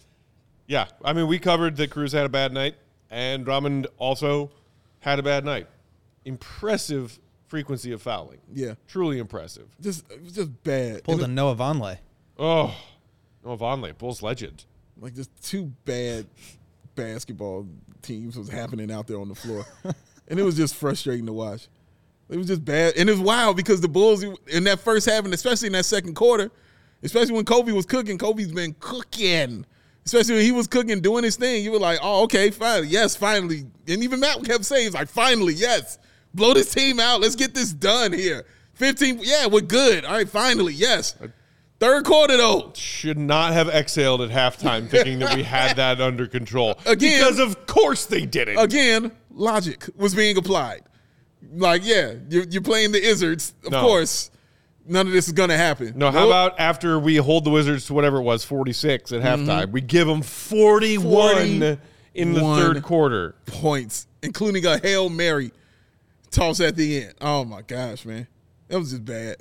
Yeah, I mean, we covered that Cruz had a bad night, and Drummond also had a bad night. Impressive frequency of fouling. Yeah, Truly impressive. just it was just bad. Pulled a And, Noah Vonleh. Oh, Noah Vonleh, Bulls legend. like just two bad basketball teams was happening out there on the floor, and it was just frustrating to watch. It was just bad, and it was wild because the Bulls in that first half, and especially in that second quarter, especially when Kobe was cooking. Kobe's been cooking, especially when he was cooking, doing his thing. You were like, "Oh, okay, fine, yes, finally." And even Matt kept saying, "He's like, finally, yes, blow this team out. Let's get this done here." Fifteen, yeah, we're good. All right, finally, yes. Third quarter though, Should not have exhaled at halftime thinking that we had that under control. Again- because of course they didn't. again, logic was being applied. Like, yeah, you're, you're playing the Izzards. Of No. course, none of this is going to happen. no, how Nope. about after we hold the Wizards to whatever it was, 46 at Mm-hmm. halftime, we give them 41 in the third quarter. points, including a Hail Mary toss at the end? Oh, my gosh, man. That was just bad.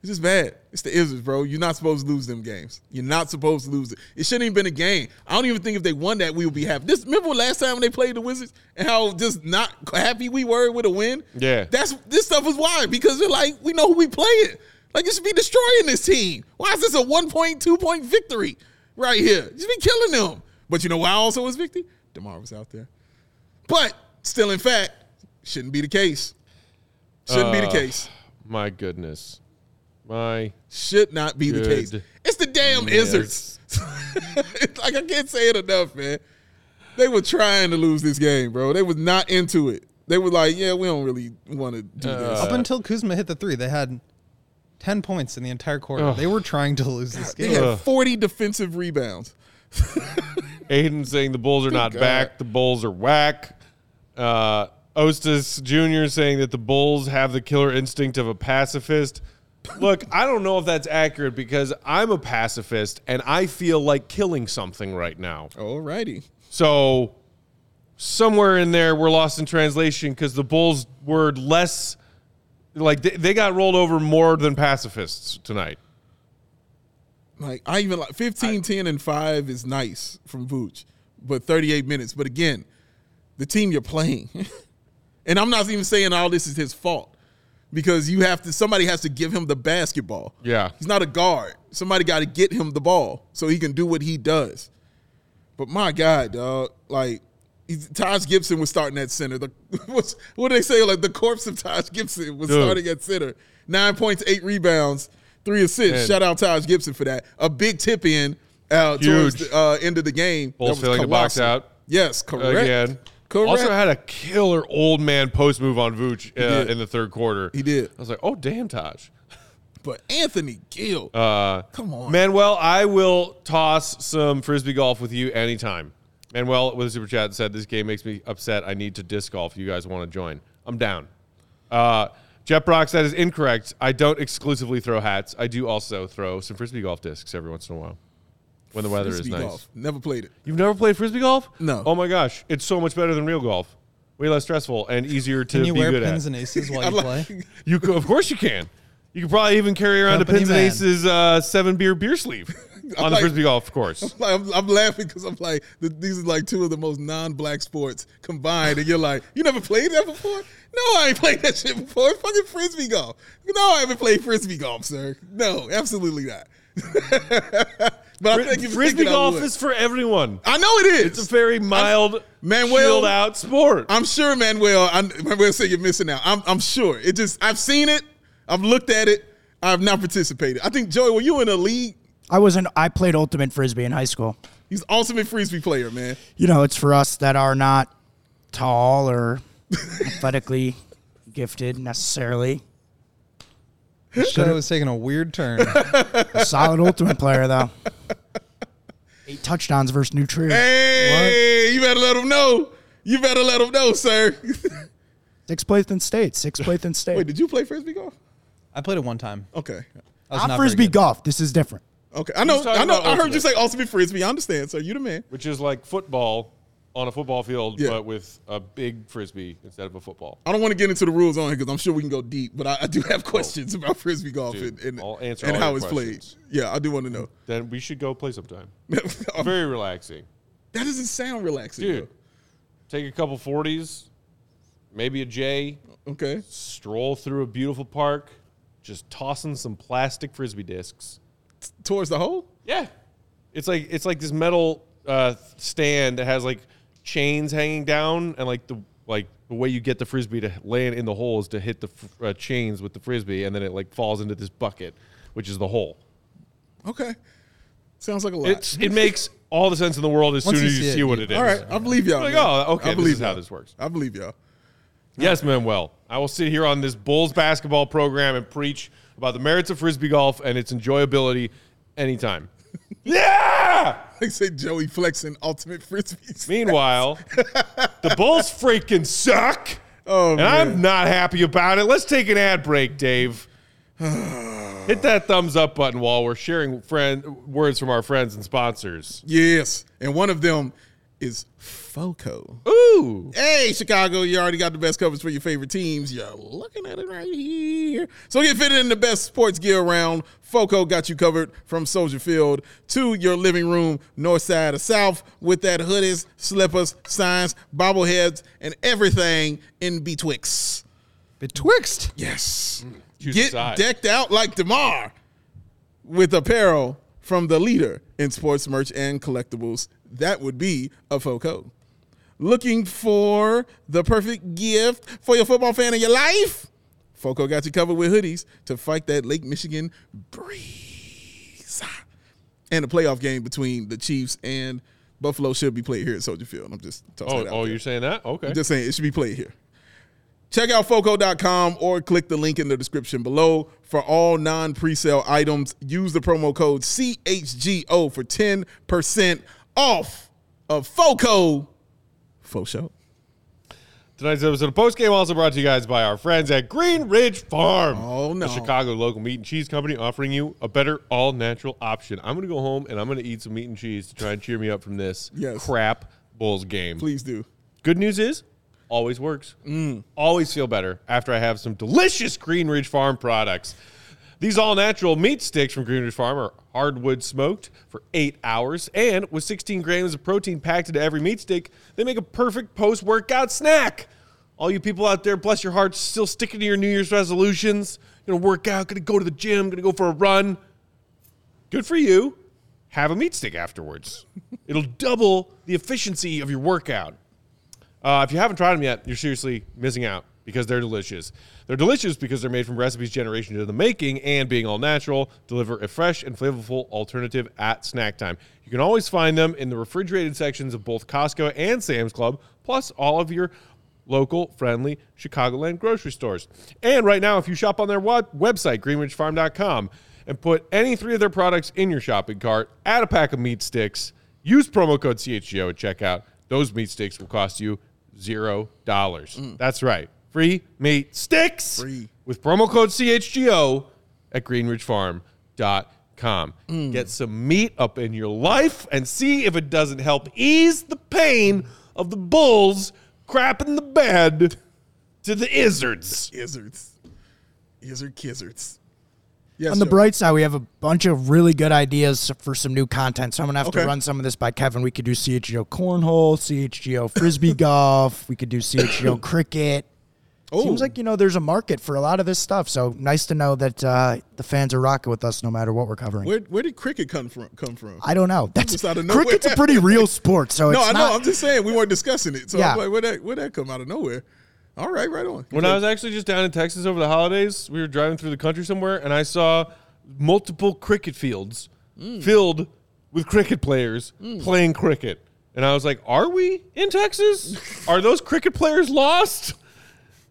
It's just bad. It's the Izzards, bro. You're not supposed to lose them games. You're not supposed to lose it. It shouldn't even been a game. I don't even think if they won that, we would be happy. This remember last time when they played the Wizards and how just not happy we were with a win? Yeah. That's this stuff was why because they're like we know who we playing. Like you should be destroying this team. Why is this a one point, two point victory right here? You should be killing them. But you know why also was victory? DeMar was out there. But still, in fact, shouldn't be the case. Shouldn't be the Uh, case. My goodness. My Should not be the case. It's the damn Yes. Izzards. It's like I can't say it enough, man. They were trying to lose this game, bro. They was not into it. They were like, yeah, we don't really want to do this. Up until Kuzma hit the three, they had 10 points in the entire quarter. They were trying to lose this They game. had 40 defensive rebounds. Aiden saying the Bulls are not God. back. The Bulls are whack. Uh, Ostis Jr. saying that the Bulls have the killer instinct of a pacifist. Look, I don't know if that's accurate because I'm a pacifist and I feel like killing something right now. Alrighty. So somewhere in there, we're lost in translation because the Bulls were less like they, they got rolled over more than pacifists tonight. Like I even like 15, 10, and 5 is nice from Vooch, but 38 minutes. But again, the team you're playing. and I'm not even saying all this is his fault. Because you have to somebody has to give him the basketball. Yeah. He's not a guard. Somebody got to get him the ball so he can do what he does. But my God, dog, like Taj Gibson was starting at center. The what's, what do they say? Like the corpse of Taj Gibson was Dude. starting at center. Nine points, eight rebounds, three assists. Man. Shout out Taj Gibson for that. A big tip in uh, towards the uh, end of the game. Bulls failing to box out. Yes, correct. again. Correct. Also had a killer old man post move on Vooch uh, in the third quarter. He did. I was like, oh damn, Taj. but Anthony Gill. Uh, Come on. Manuel, I will toss some frisbee golf with you anytime. Manuel with a super chat said this game makes me upset. I need to disc golf. You guys want to join? I'm down. Uh, Jeff Brock said is incorrect. I don't exclusively throw hats. I do also throw some frisbee golf discs every once in a while when the weather Frisbee is nice. golf. Never played it. You've never played frisbee golf? No. Oh my gosh, it's so much better than real golf. Way less stressful and easier to Can you be wear good pins at. and aces while you play? You could, of course you can. You could probably even carry around Company a pins and aces uh, seven beer beer sleeve on the like- frisbee golf course. I'm, I'm laughing because I'm like, th- these are like two of the most non-black sports combined, and you're like, you never played that before? No, I ain't played that shit before. It's fucking frisbee golf. No, I haven't played frisbee golf, sir. No, absolutely not. but I think you Frisbee golf is for everyone. I know it is. It's a very mild, Manuel- chilled out sport. I'm sure Manuel. I'm, Manuel said you're missing out. I'm, I'm sure. It just I've seen it. I've looked at it. I've not participated. I think Joey, were you in a league? I wasn't. I played ultimate frisbee in high school. He's the ultimate frisbee player, man. You know, it's for us that are not tall or athletically gifted necessarily. The show is taking a weird turn. A solid ultimate player though. Eight touchdowns versus New Trier. Hey, you better let him know. You better let him know, sir. Sixth place in state. Sixth place in state. Wait, did you play frisbee golf? I played it one time. Okay, I was not, not frisbee golf. This is different. okay. I know. I know. I heard you ultimate. say ultimate frisbee. I understand, sir. You the man. which is like football on a football field, Yeah. but with a big frisbee instead of a football. I don't want to get into the rules on here because I'm sure we can go deep, but I, I do have questions about frisbee golf Oh. Dude, and, and, and how it's questions. played. Yeah, I do want to know. Then we should go play sometime. Very relaxing, That doesn't sound relaxing, dude. Take a couple forties, maybe a J, though. Okay. stroll through a beautiful park, just tossing some plastic frisbee discs. Towards the hole. Yeah, it's like it's like this metal uh, stand that has like chains hanging down, and like the like the way you get the frisbee to land in the hole is to hit the f- uh, chains with the frisbee, and then it like falls into this bucket, which is the hole. Okay. Sounds like a lot. It's it makes all the sense in the world as Once soon you as you see see it, what it is. All right, I believe y'all. Like, man. oh, okay, I this believe is how this works. I believe y'all. Yes, Manuel. I will sit here on this Bulls basketball program and preach about the merits of frisbee golf and its enjoyability anytime. Yeah. They say Joey flexing ultimate frisbees. Meanwhile, the Bulls freaking suck. Oh, and man. I'm not happy about it. Let's take an ad break, Dave. Hit that thumbs up button while we're sharing friend words from our friends and sponsors. Yes, and one of them is Foco. Ooh. Hey, Chicago, you already got the best coverage for your favorite teams. You're looking at it right here. So get fitted in the best sports gear around. Foco got you covered from Soldier Field to your living room, north side or south, with that hoodies, slippers, signs, bobbleheads, and everything in betwixt. Betwixt. Yes. Mm, choose a Get side. decked out like DeMar with apparel from the leader in sports merch and collectibles. That would be a Foco. Looking for the perfect gift for your football fan in your life? Foco got you covered with hoodies to fight that Lake Michigan breeze. And the playoff game between the Chiefs and Buffalo should be played here at Soldier Field. I'm just Oh, oh, you're saying that? Okay. I'm just saying it should be played here. Check out FOCO.com or click the link in the description below for all non presale items. Use the promo code CHGO for 10% off of FOCO. Faux show. Tonight's episode of Post Game also brought to you guys by our friends at Green Ridge Farm. Oh, no. The Chicago local meat and cheese company offering you a better all natural option. I'm going to go home and I'm going to eat some meat and cheese to try and cheer me up from this Yes. crap Bulls game. Please do. Good news is, always works. Mm. Always feel better after I have some delicious Green Ridge Farm products. These all natural meat sticks from Green Ridge Farm are hardwood smoked for eight hours, and with 16 grams of protein packed into every meat stick, they make a perfect post workout snack. All you people out there, bless your hearts, still sticking to your New Year's resolutions, gonna work out, gonna go to the gym, gonna go for a run. Good for you. Have a meat stick afterwards. It'll double the efficiency of your workout. Uh, if you haven't tried them yet, you're seriously missing out because they're delicious. They're delicious because they're made from recipes generation to the making and being all natural, deliver a fresh and flavorful alternative at snack time. You can always find them in the refrigerated sections of both Costco and Sam's Club, plus all of your local, friendly Chicagoland grocery stores. And right now, if you shop on their web- website, greenridgefarm.com, and put any three of their products in your shopping cart, add a pack of meat sticks, use promo code CHGO at checkout, those meat sticks will cost you zero dollars. Mm. That's right. Free meat sticks Free. with promo code CHGO at greenridgefarm.com. Mm. Get some meat up in your life and see if it doesn't help ease the pain of the bulls crapping the bed to the izzards. Izzards. Izzard kizzards. Yes, On the Joe. bright side, we have a bunch of really good ideas for some new content. So I'm gonna have Okay. to run some of this by Kevin. We could do CHGO cornhole, CHGO frisbee golf. We could do CHGO cricket. Oh. Seems like you know there's a market for a lot of this stuff. So nice to know that uh, the fans are rocking with us no matter what we're covering. Where where did cricket come from? Come from? I don't know. That's Just out of nowhere. cricket's a pretty real sport. So no, it's I know. not- I'm just saying we weren't discussing it. So Yeah. I'm like, where that where that come out of nowhere? All right, right on. When I was actually just down in Texas over the holidays, we were driving through the country somewhere, and I saw multiple cricket fields filled with cricket players playing cricket. And I was like, "Are we in Texas? Are those cricket players lost?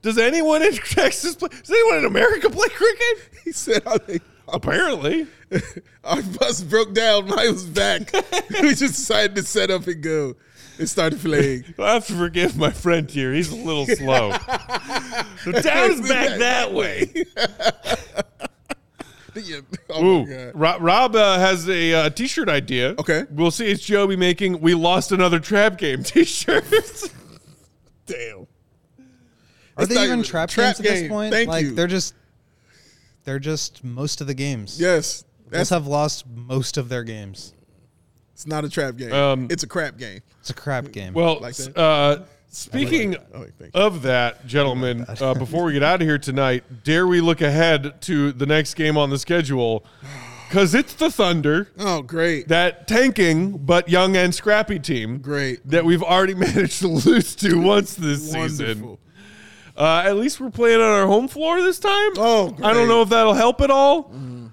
Does anyone in Texas play? Does anyone in America play cricket? he said, I think Apparently, our bus broke down. Mine was back. we just decided to set up and go. and start playing. I have to forgive my friend here. He's a little slow. the town is back that way. Yeah. Oh Ooh. Rob, Rob uh, has a uh, t-shirt idea. Okay. we'll see. It's Joe be making "We Lost Another Trap Game" t-shirts. Damn. Are It's they even even- trap, trap games at this point? Thank like you. they're just they're just most of the games. Yes. Bulls have lost most of their games. it's not a trap game. Um, it's a crap game. It's a crap game. Well, Like that? uh, speaking Oh, thank of that, gentlemen, uh, before we get out of here tonight, dare we look ahead to the next game on the schedule? Because it's the Thunder, Oh, great. that tanking but young and scrappy team. Great. That we've already managed to lose to once this season. Uh, at least we're playing on our home floor this time. Oh, I don't. Know if that'll help at all.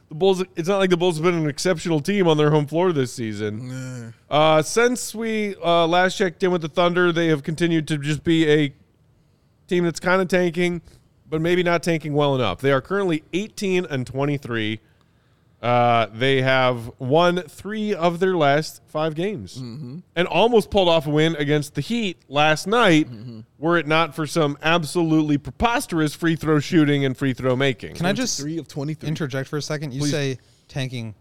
The Bulls. It's not like the Bulls have been an exceptional team on their home floor this season. Uh, since we uh, last checked in with the Thunder, they have continued to just be a team that's kind of tanking, but maybe not tanking well enough. They are currently 18 and 23. Uh, they have won three of their last five games Mm-hmm. and almost pulled off a win against the Heat last night, Mm-hmm. were it not for some absolutely preposterous free throw shooting and free throw making. Can I just Three of 23. interject for a second? You say tanking.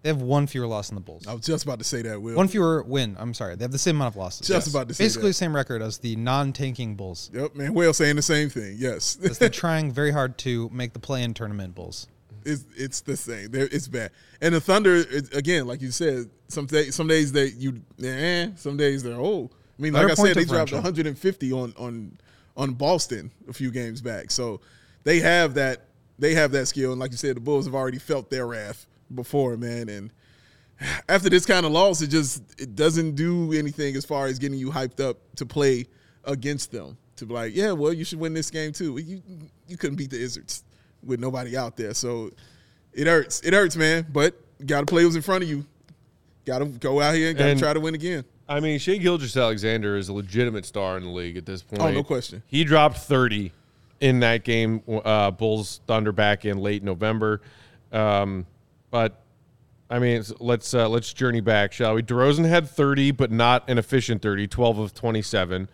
They have one fewer loss than the Bulls. I was just about to say that, Will. One fewer win. I'm sorry. They have the same amount of losses. Just about to say Basically that. the same record as the non-tanking Bulls. Yep, man. Will saying the same thing. Yes. They're trying very hard to make the play-in tournament Bulls. It's it's the same. They're, it's bad. And the Thunder, it, again, like you said, some day, some days they you eh, some days they're old. I mean, like Better I said, they dropped 150 on on on Boston a few games back. So they have that they have that skill. And like you said, the Bulls have already felt their wrath before, man. And after this kind of loss, it just it doesn't do anything as far as getting you hyped up to play against them. To be like, yeah, well, you should win this game too. You you couldn't beat the Izzards with nobody out there, so it hurts. It hurts, man. But got to play what's in front of you. Got to go out here and got to And- try to win again. I mean, Shai Gilgeous-Alexander is a legitimate star in the league at this point. Oh, no question. He dropped 30 in that game, uh, Bulls Thunder back in late November. Um, but I mean, let's uh, let's journey back, shall we? DeRozan had 30, but not an efficient 30, 12 of 27.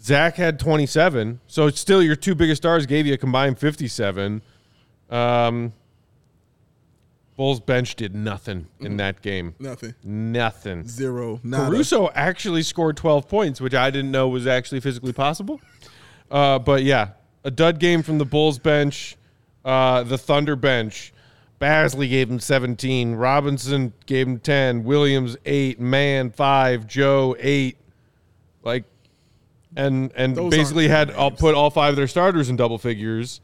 Zach had 27, so it's still your two biggest stars gave you a combined 57. Um, Bulls bench did nothing in that game. Nothing. Nothing. Zero. Nada. Caruso actually scored 12 points, which I didn't know was actually physically possible. Uh, but yeah, a dud game from the Bulls bench, uh, the Thunder bench. Bazley gave him 17. Robinson gave him 10. Williams 8. Mann 5. Joe 8. Like, and and Those basically had I'll put all five of their starters in double figures,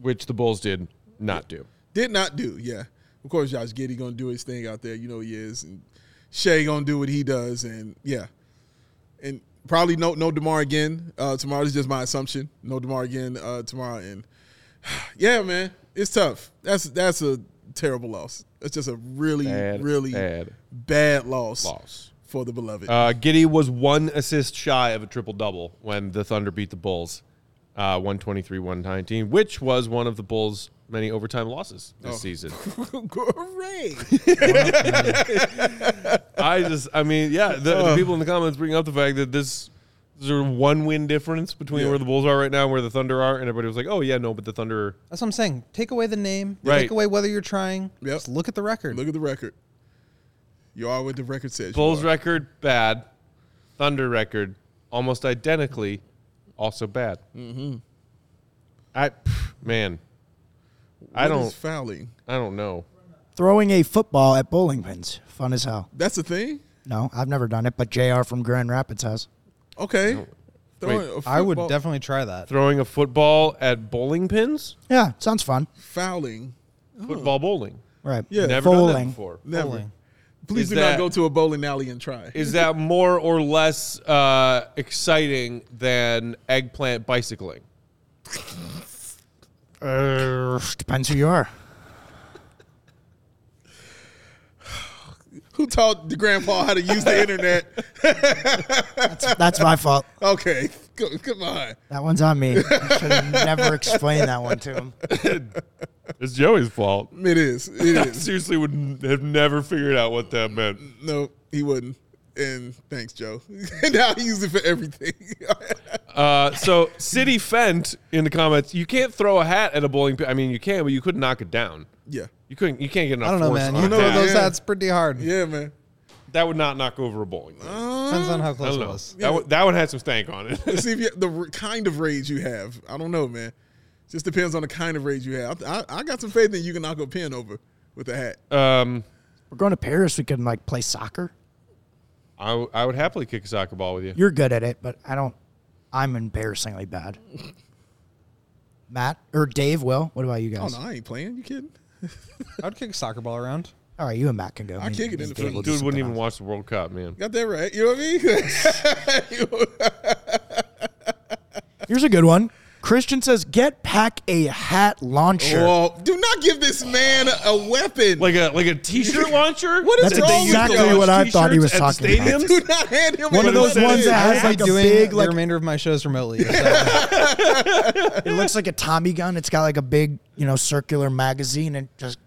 which the Bulls did not do. Did not do. Yeah. Of course, Josh Giddey gonna do his thing out there. You know he is, and Shai gonna do what he does, and yeah, and probably no no DeMar again uh, tomorrow. This is just my assumption. No DeMar again uh, tomorrow, and yeah, man, it's tough. That's that's a terrible loss. That's just a really Bad, really bad bad loss. loss. For the beloved. Uh, Giddey was one assist shy of a triple double when the Thunder beat the Bulls, uh, 123 119, which was one of the Bulls' many overtime losses this Oh. season. Hooray! I just, I mean, yeah, the, Uh. the people in the comments bring up the fact that this is a one win difference between Yeah. where the Bulls are right now and where the Thunder are. And everybody was like, oh, yeah, no, but the Thunder. That's what I'm saying. Take away the name. Right. Take away whether you're trying. Yep. Just look at the record. Look at the record. You are what the record says. Bulls record, bad. Thunder record, almost identically, also bad. Mm-hmm. I, pff, man, I What is don't, fouling. I don't know. Throwing a football at bowling pins. Fun as hell. That's the thing. No, I've never done it, but JR from Grand Rapids has. Okay. Throwing a I would football- definitely try that. Throwing a football at bowling pins, Yeah, sounds fun. fouling. football bowling. Right. Yeah. Never done that before. Never. Bowling. Please Is do that- not go to a bowling alley and try. Is that more or less uh, exciting than eggplant bicycling? Uh, depends who you are. Who taught the grandpa how to use the internet? That's my fault. Okay, Go- come on. That one's on me. I should have never explained that one to him. It's Joey's fault. It is. It I is. seriously would n- have never figured out what that meant. no, he wouldn't. And thanks, Joe. now he uses it for everything. Uh, so City Fent in the comments, you can't throw a hat at a bowling pin. I mean, you can, but you couldn't knock it down. Yeah. You couldn't. You can't get enough I don't know, force man. on You that. throw those Yeah. hats pretty hard. Yeah, man. That would not knock over a bowling. pin. Depends on how I close don't it know. was. That, one, that one had some stank on it. Let's see if you, the r- kind of rage you have. I don't know, man. Just depends on the kind of rage you have. I, I got some faith that you can knock a pin over with a hat. um, We're going to Paris. We can like play soccer. I, w- I would happily kick a soccer ball with you. You're good at it, but I don't. I'm embarrassingly bad. Matt or Dave will. What about you guys? Oh guys? no, I ain't playing. You kidding? I'd kick a soccer ball around. All right, you and Matt can go. I Me- kick it me in and the Dave will field. do Dude wouldn't something even else. watch the World Cup, man. Got that right. You know what I mean? Here's a good one. Christian says, "Get Pack a hat launcher." well, do not give this man a weapon. Like a like a t-shirt launcher. What is That's wrong with exactly y'all? what I thought he was T-shirts at talking about. do not hand him One a of those weapon. ones that has like be a doing big, the like remainder of my shows remotely. it looks like a Tommy gun. It's got like a big, you know, circular magazine and just.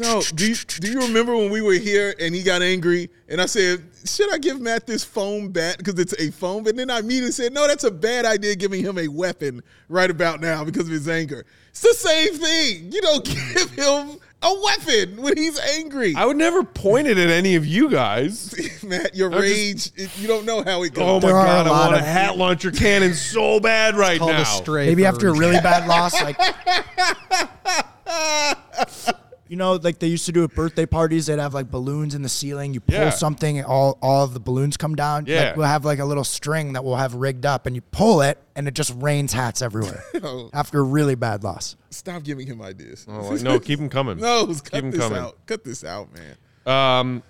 No, do you, do you remember when we were here and he got angry and I said, should I give Matt this foam bat because it's a foam? And then I immediately said, no, that's a bad idea giving him a weapon right about now because of his anger. It's the same thing. You don't give him a weapon when he's angry. I would never point it at any of you guys. Matt, your I'm rage, it- you don't know how it goes. Oh my There god, I want a hat launcher cannon so bad right Called now. a stray. Maybe for after a really bad loss, like you know, like they used to do at birthday parties. They'd have like balloons in the ceiling. You pull Yeah. something, all all of the balloons come down. Yeah. like, we'll have like a little string that we'll have rigged up, and you pull it, and it just rains hats everywhere. after a really bad loss. Stop giving him ideas. Oh, like, no, keep them coming. No, keep cut them this coming. out. Cut this out, man. Um,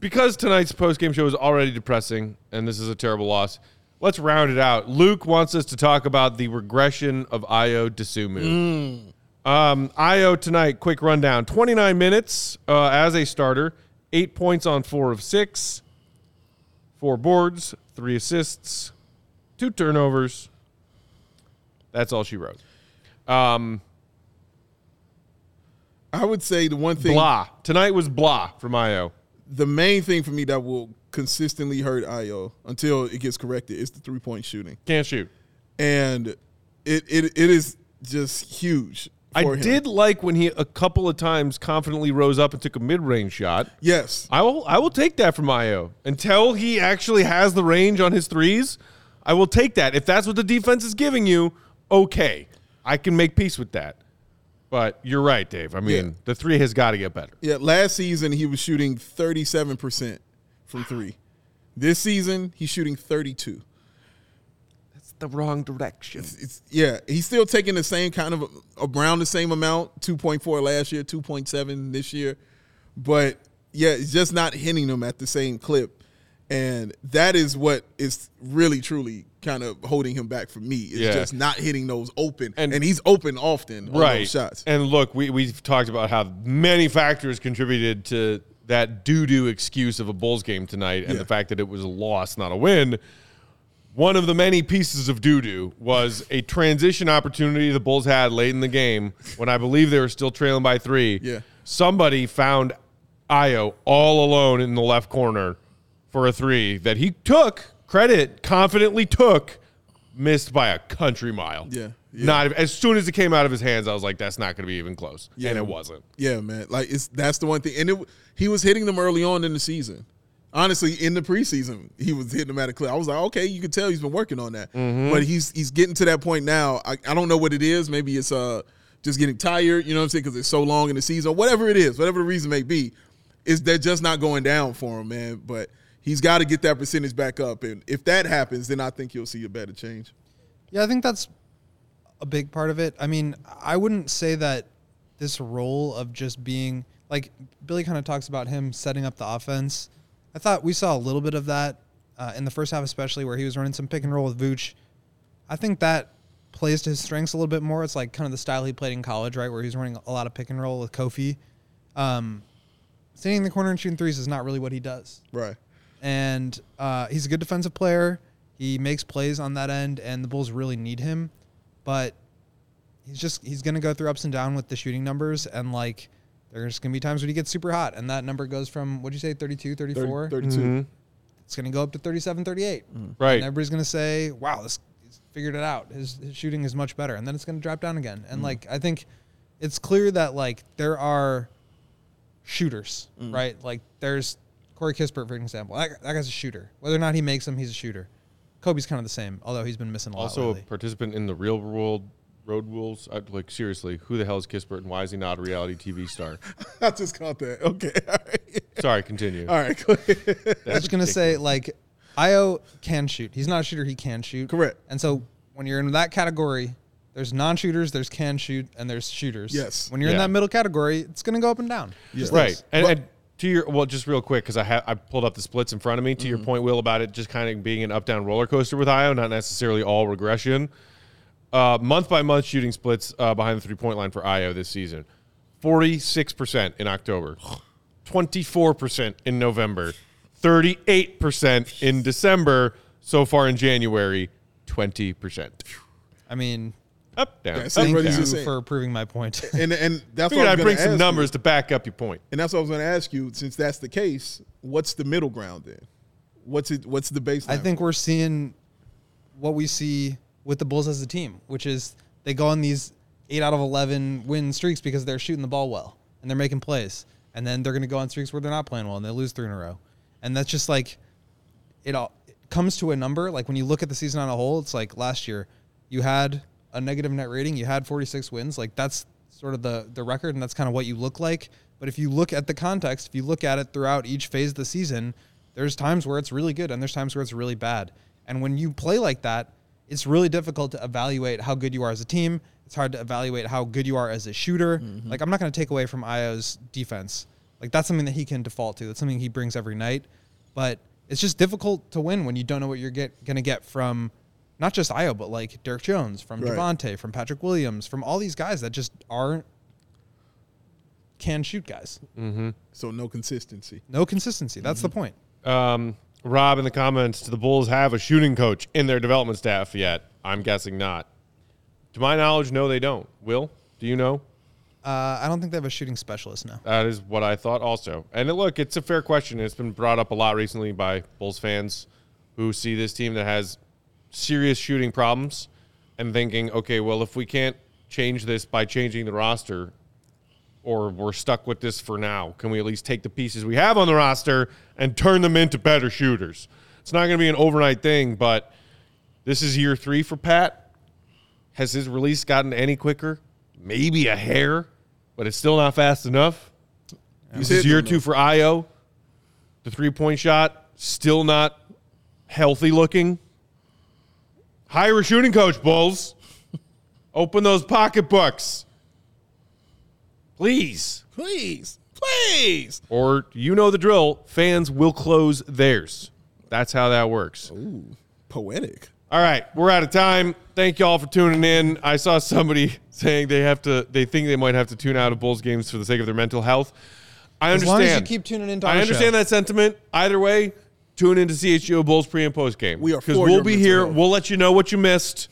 because tonight's post game show is already depressing, and this is a terrible loss. Let's round it out. Luke wants us to talk about the regression of Ayo Dosunmu. Um, Ayo tonight, quick rundown: twenty nine minutes uh, as a starter, eight points on four of six, four boards, three assists, two turnovers. That's all she wrote. Um, I would say the one thing, blah. Tonight was blah from Ayo. the main thing for me that will consistently hurt Ayo until it gets corrected is the three point shooting, Can't shoot. and it it, it is just huge. I him. did like when he a couple of times confidently rose up and took a mid-range shot. yes. I will I will take that from Ayo until he actually has the range on his threes. I will take that if that's what the defense is giving you. Okay, I can make peace with that. But you're right, Dave. I mean, Yeah. the three has got to get better. Yeah, last season he was shooting 37% from 3. This season he's shooting 32. It's the wrong direction. It's yeah, he's still taking the same kind of around the same amount, 2.4 last year, 2.7 this year. But yeah, it's just not hitting them at the same clip. And that is what is really truly kind of holding him back for me. It's Yeah. just not hitting those open. And- And, he's open often on right those shots. And look, we we've talked about how many factors contributed to that doo doo excuse of a Bulls game tonight and Yeah. the fact that it was a loss, not a win. One of the many pieces of doo doo was a transition opportunity the Bulls had late in the game when I believe they were still trailing by three. Yeah. Somebody found Ayo all alone in the left corner for a three that he took, credit, confidently took, missed by a country mile. Yeah, yeah. Not as soon as it came out of his hands, I was like, that's not going to be even close. Yeah. And it wasn't. Yeah, man. Like it's that's the one thing, and it, he was hitting them early on in the season. Honestly, in the preseason, he was hitting them at a clip. I was like, okay, you can tell he's been working on that. Mm-hmm. But he's he's getting to that point now. I, I don't know what it is. Maybe it's uh just getting tired. You know what I'm saying? Because it's so long in the season. Whatever it is, whatever the reason may be, is they're just not going down for him, man. But he's got to get that percentage back up, and if that happens, then I think you'll see a better change. Yeah, I think that's a big part of it. I mean, I wouldn't say that this role of just being like Billy kind of talks about him setting up the offense. I thought we saw a little bit of that uh, in the first half, especially where he was running some pick and roll with Vooch. I think that plays to his strengths a little bit more. It's like kind of the style he played in college, right, where he's running a lot of pick and roll with Kofi. Um, standing in the corner and shooting threes is not really what he does Right. and uh, he's a good defensive player. He makes plays on that end, and the Bulls really need him. But he's just he's gonna go through ups and downs with the shooting numbers, and like there's gonna be times when he gets super hot, and that number goes from what'd you say 32, 34? 30, 32. Mm-hmm. It's gonna go up to 37, 38. Mm. Right. And everybody's gonna say, "Wow, this he's figured it out. His, his shooting is much better." And then it's gonna drop down again. And mm. like I think it's clear that like there are shooters, mm. right? Like there's Corey Kispert, for example. That, that guy's a shooter. Whether or not he makes them, he's a shooter. Kobe's kind of the same, although he's been missing a lot Also, a lately. participant in the real world road rules. I, like, seriously, who the hell is Kispert and why is he not a reality TV star? I just caught that. Okay. All right. Sorry, continue. All right. Go. I was gonna say like Ayo can shoot. He's not a shooter. He can shoot. Correct. And so when you're in that category, there's non-shooters, there's can shoot, and there's shooters. Yes. When you're in Yeah. that middle category, it's gonna go up and down. Just Right. And, and to your well, just real quick because I ha- I pulled up the splits in front of me. To your mm-hmm. point, Will, about it just kind of being an up down roller coaster with Ayo, not necessarily all regression. Uh, month by month shooting splits uh, behind the three point line for Ayo this season: forty six percent in October, twenty four percent in November, thirty eight percent in December. So far in January, twenty percent. I mean, Up down. That's up, down. thank you saying. for proving my point. And and that's Figured what I I'd bring some numbers You. to back up your point. And that's what I was going to ask you. Since that's the case, what's the middle ground then? What's it? What's the baseline? I think we're seeing what we see with the Bulls as a team, which is they go on these eight out of eleven win streaks because they're shooting the ball well and they're making plays, and then they're going to go on streaks where they're not playing well and they lose three in a row, and that's just like it all it comes to a number. Like when you look at the season on a whole, it's like last year you had a negative net rating, you had 46 wins, like that's sort of the the record, and that's kind of what you look like. But if you look at the context, if you look at it throughout each phase of the season, there's times where it's really good and there's times where it's really bad. And when you play like that, it's really difficult to evaluate how good you are as a team. It's hard to evaluate how good you are as a shooter. Mm-hmm. Like I'm not going to take away from Ayo's defense. Like that's something that he can default to. That's something he brings every night. But it's just difficult to win when you don't know what you're get going to get from not just Ayo, but like Derrick Jones, from Right. Javonte, from Patrick Williams, from all these guys that just aren't can shoot guys. Mm-hmm. so. No consistency. No consistency. That's the mm-hmm. point. Um, Rob in the comments, do the Bulls have a shooting coach in their development staff yet? I'm guessing not. To my knowledge, no, they don't. Will, do you know? Uh, I don't think they have a shooting specialist now. That is what I thought also. And look, it's a fair question. It's been brought up a lot recently by Bulls fans who see this team that has serious shooting problems and thinking, okay, well, if we can't change this by changing the roster, or we're stuck with this for now, can we at least take the pieces we have on the roster and turn them into better shooters? It's not going to be an overnight thing, but this is year three for Pat. Has his release gotten any quicker? Maybe a hair, but it's still not fast enough. This is year two for Ayo. The three point shot still not healthy looking. Hire a shooting coach, Bulls. Open those pocketbooks. Please. Please, please. Or you know the drill. Fans will close theirs. That's how that works. Poetic. All right, we're out of time. Thank y'all for tuning in. I saw somebody saying they have to they think they might have to tune out of Bulls games for the sake of their mental health. I As understand. long as you keep tuning into I understand show. that sentiment. Either way, tune into CHGO Bulls pre and post game. We are because we'll be here. health. We'll let you know what you missed,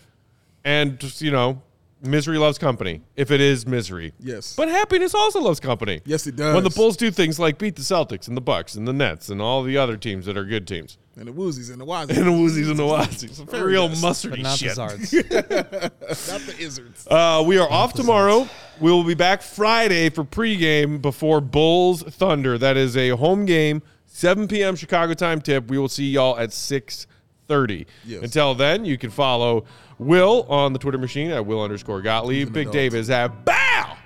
and just, you know, misery loves company. If it is misery, Yes. but happiness also loves company. Yes, it does. When the. Bulls do things like beat the Celtics and the Bucks and the Nets and all the other teams that are good teams, And the woozies and the Wazzies. and the Woozies and the Wazies, some Very real best. mustardy but not shit. the Zards. Not the Izzards. Uh, we are off tomorrow. We will be back Friday for pregame before Bulls Thunder. That is a home game, 7 p.m. Chicago time tip. We will see y'all at 6:30. Yes. Until then, you can follow Will on the Twitter machine at Will underscore Gottlieb. an Big adult. Dave is at Bow.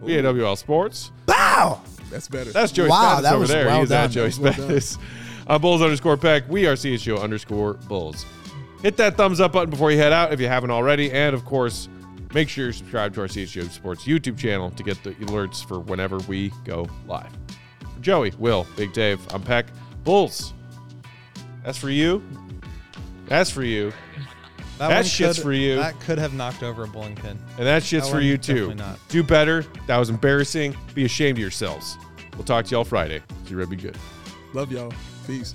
We at Sports. Bow. That's better. That's Joey Wow, Spathis that over was there. well He's done. at Joey That was well Uh, Bulls underscore Peck. We are CHGO underscore Bulls. Hit that thumbs up button before you head out if you haven't already. And of course, make sure you subscribe to our CHGO Sports YouTube channel to get the alerts for whenever we go live. For Joey, Will, Big Dave, I'm Peck. Bulls. That's for you. That's for you. That one shit's could- for you. That could have knocked over a bowling pin. And that shit's That for you too. not. Do better. That was embarrassing. Be ashamed of yourselves. We'll talk to y'all Friday. See you, Be good. Love y'all. Peace.